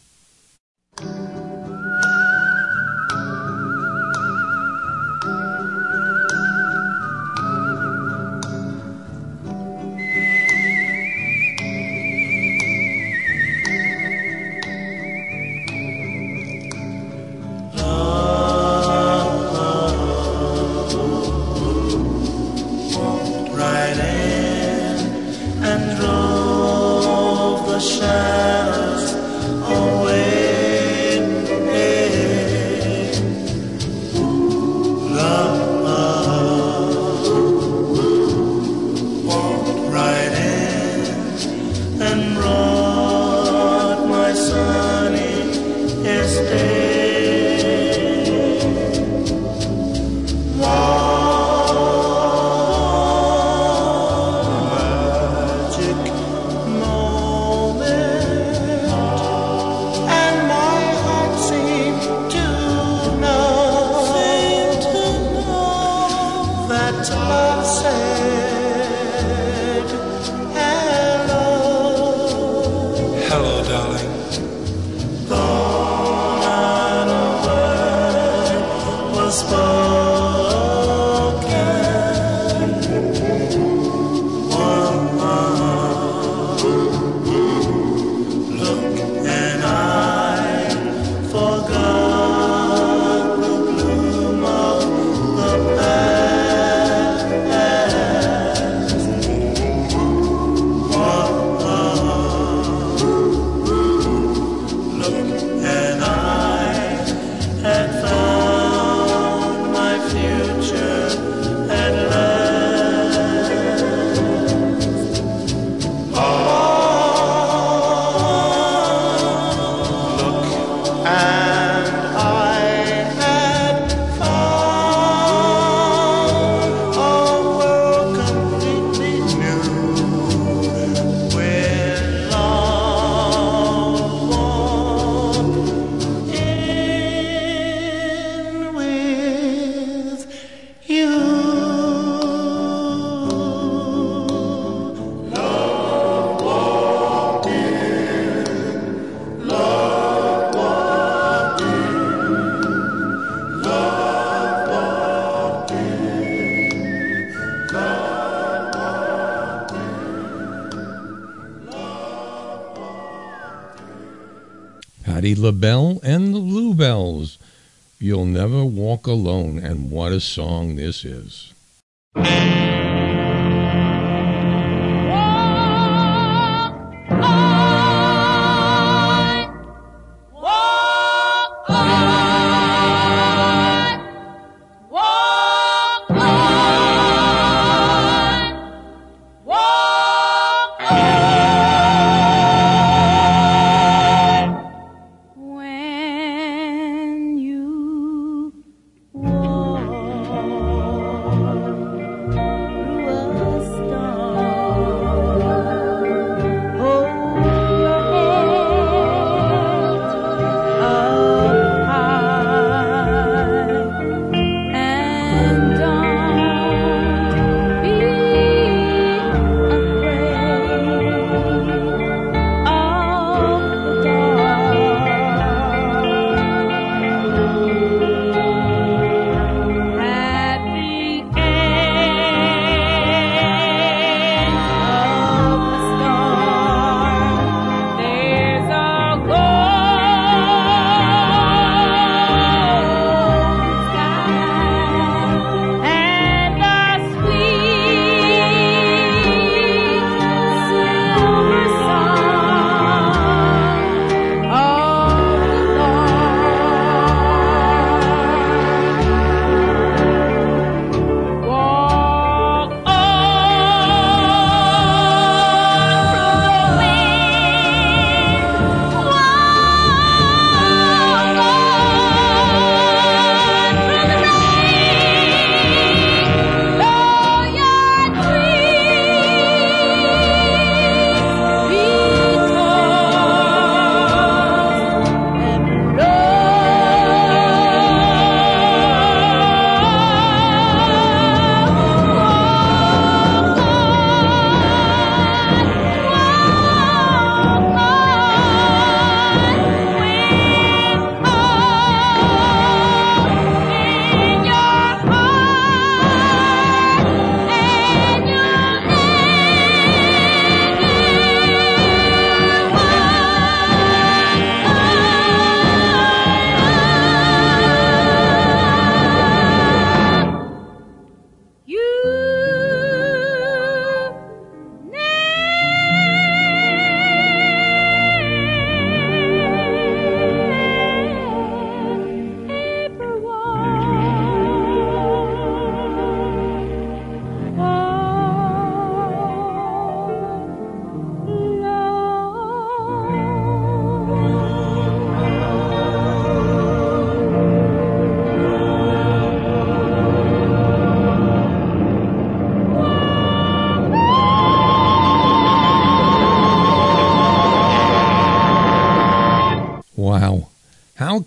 Alone. And what a song this is.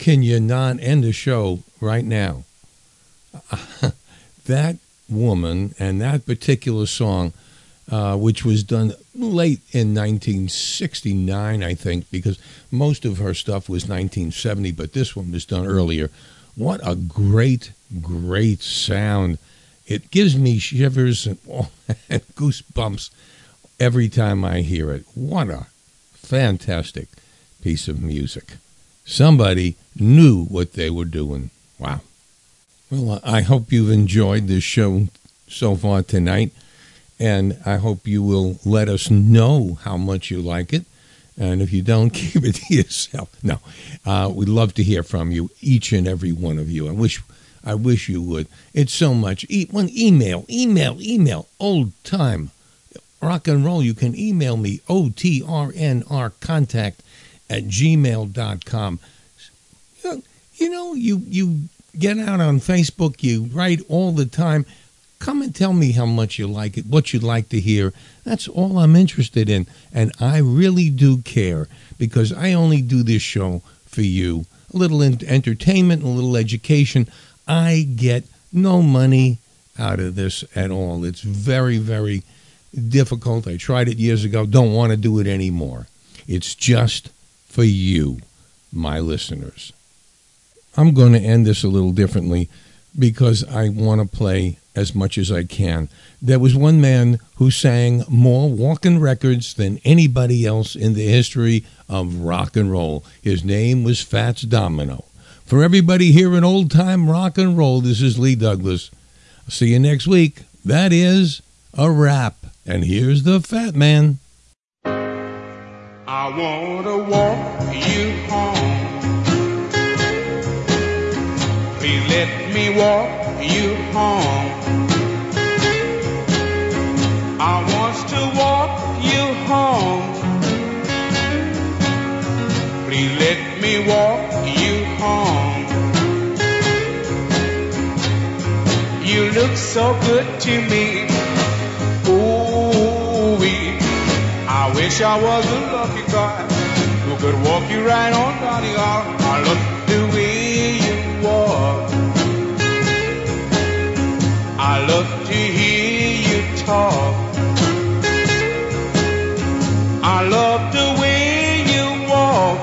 Can you not end the show right now? <laughs> that woman and that particular song, uh, which was done late in 1969, I think, because most of her stuff was 1970, but this one was done earlier. What a great, great sound. It gives me shivers and, <laughs> and goosebumps every time I hear it. What a fantastic piece of music. Somebody knew what they were doing. Wow. Well, I hope you've enjoyed this show so far tonight, and I hope you will let us know how much you like it. And if you don't, <laughs> keep it to yourself. No, uh, we'd love to hear from you, each and every one of you. I wish, I wish you would. It's so much. E- one email, email, email. Old time rock and roll. You can email me o t r n r contact at gmail.com. You know, you you get out on Facebook, you write all the time. Come and tell me how much you like it, what you'd like to hear. That's all I'm interested in. And I really do care because I only do this show for you. A little en- entertainment, a little education. I get no money out of this at all. It's very, very difficult. I tried it years ago, don't want to do it anymore. It's just for you, my listeners. I'm going to end this a little differently because I want to play as much as I can. There was one man who sang more walking records than anybody else in the history of rock and roll. His name was Fats Domino. For everybody here in old time rock and roll, this is Lee Douglas. See you next week. That is a wrap. And here's the Fat Man. I wanna walk let me walk you home. I want to walk you home. Please let me walk you home. You look so good to me. Ooh, I wish I was a lucky guy who could walk you right on down the aisle. I love I love to hear you talk. I love the way you walk.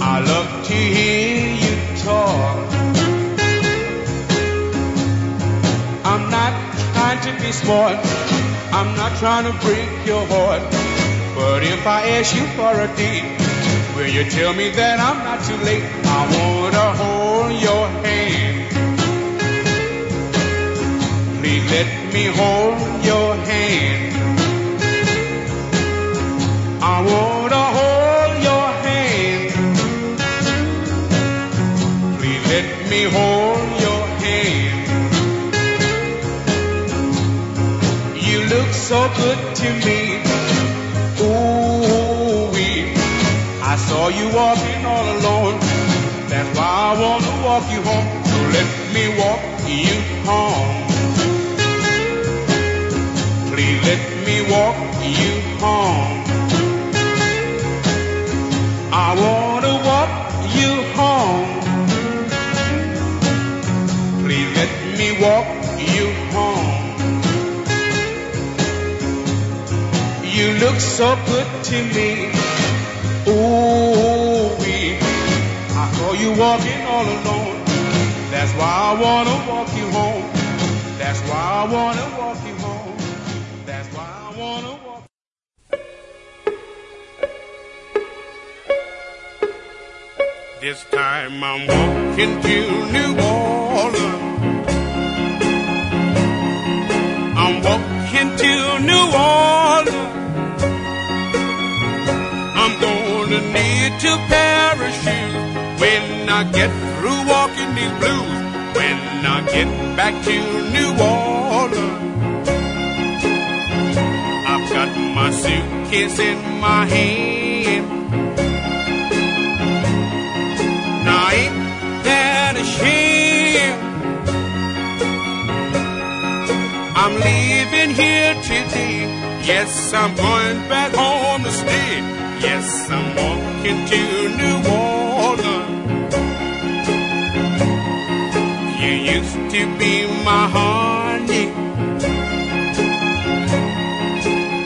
I love to hear you talk. I'm not trying to be smart. I'm not trying to break your heart. But if I ask you for a date, will you tell me that I'm not too late? I wanna hold your hand. Please let me hold your hand. I wanna hold your hand. Please let me hold your hand. You look so good to me. Ooh, I saw you walking all alone. That's why I wanna walk you home. So let me walk you home. Please let me walk you home. I wanna walk you home. Please let me walk you home. You look so good to me. Ooh, I saw you walking all alone. That's why I wanna walk you home. That's why I wanna walk you This time I'm walking to New Orleans. I'm walking to New Orleans. I'm gonna need to parachute when I get through walking these blues. When I get back to New Orleans, I've got my suitcase in my hand. That? I'm leaving here today. Yes, I'm going back home to stay. Yes, I'm walking to New Orleans. You used to be my honey.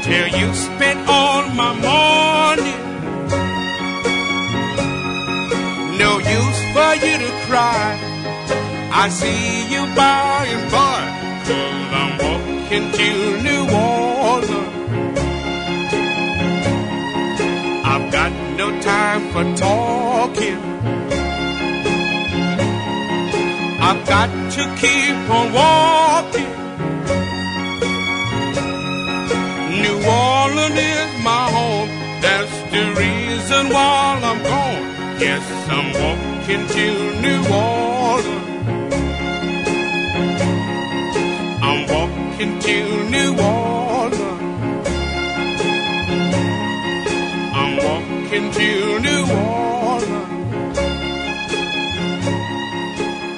Till you spent all my money. I see you by and by. Cause I'm walking to New Orleans. I've got no time for talking. I've got to keep on walking. New Orleans is my home. That's the reason why I'm gone. Yes, I'm walking to New Orleans. I'm walking to New Orleans. I'm walking to New Orleans.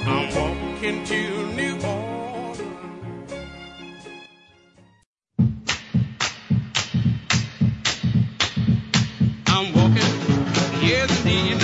I'm walking to New Orleans. I'm walking, yes indeed,